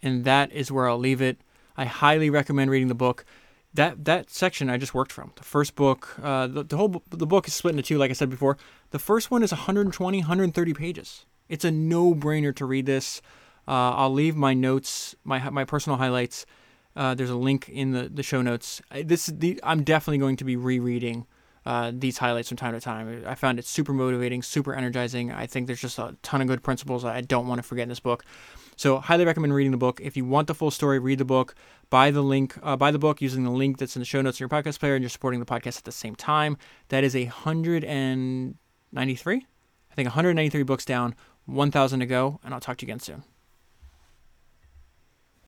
And that is where I'll leave it. I highly recommend reading the book. That that section I just worked from. The first book, uh, the, the whole the book is split into two, like I said before. The first one is 120, 130 pages. It's a no-brainer to read this. Uh, I'll leave my notes, my my personal highlights. Uh, there's a link in the, the show notes. This the, I'm definitely going to be rereading uh, these highlights from time to time. I found it super motivating, super energizing. I think there's just a ton of good principles I don't want to forget in this book. So, highly recommend reading the book. If you want the full story, read the book. Buy the link, uh, buy the book using the link that's in the show notes in your podcast player, and you're supporting the podcast at the same time. That is a hundred and ninety-three. I think 193 books down, 1,000 to go, and I'll talk to you again soon.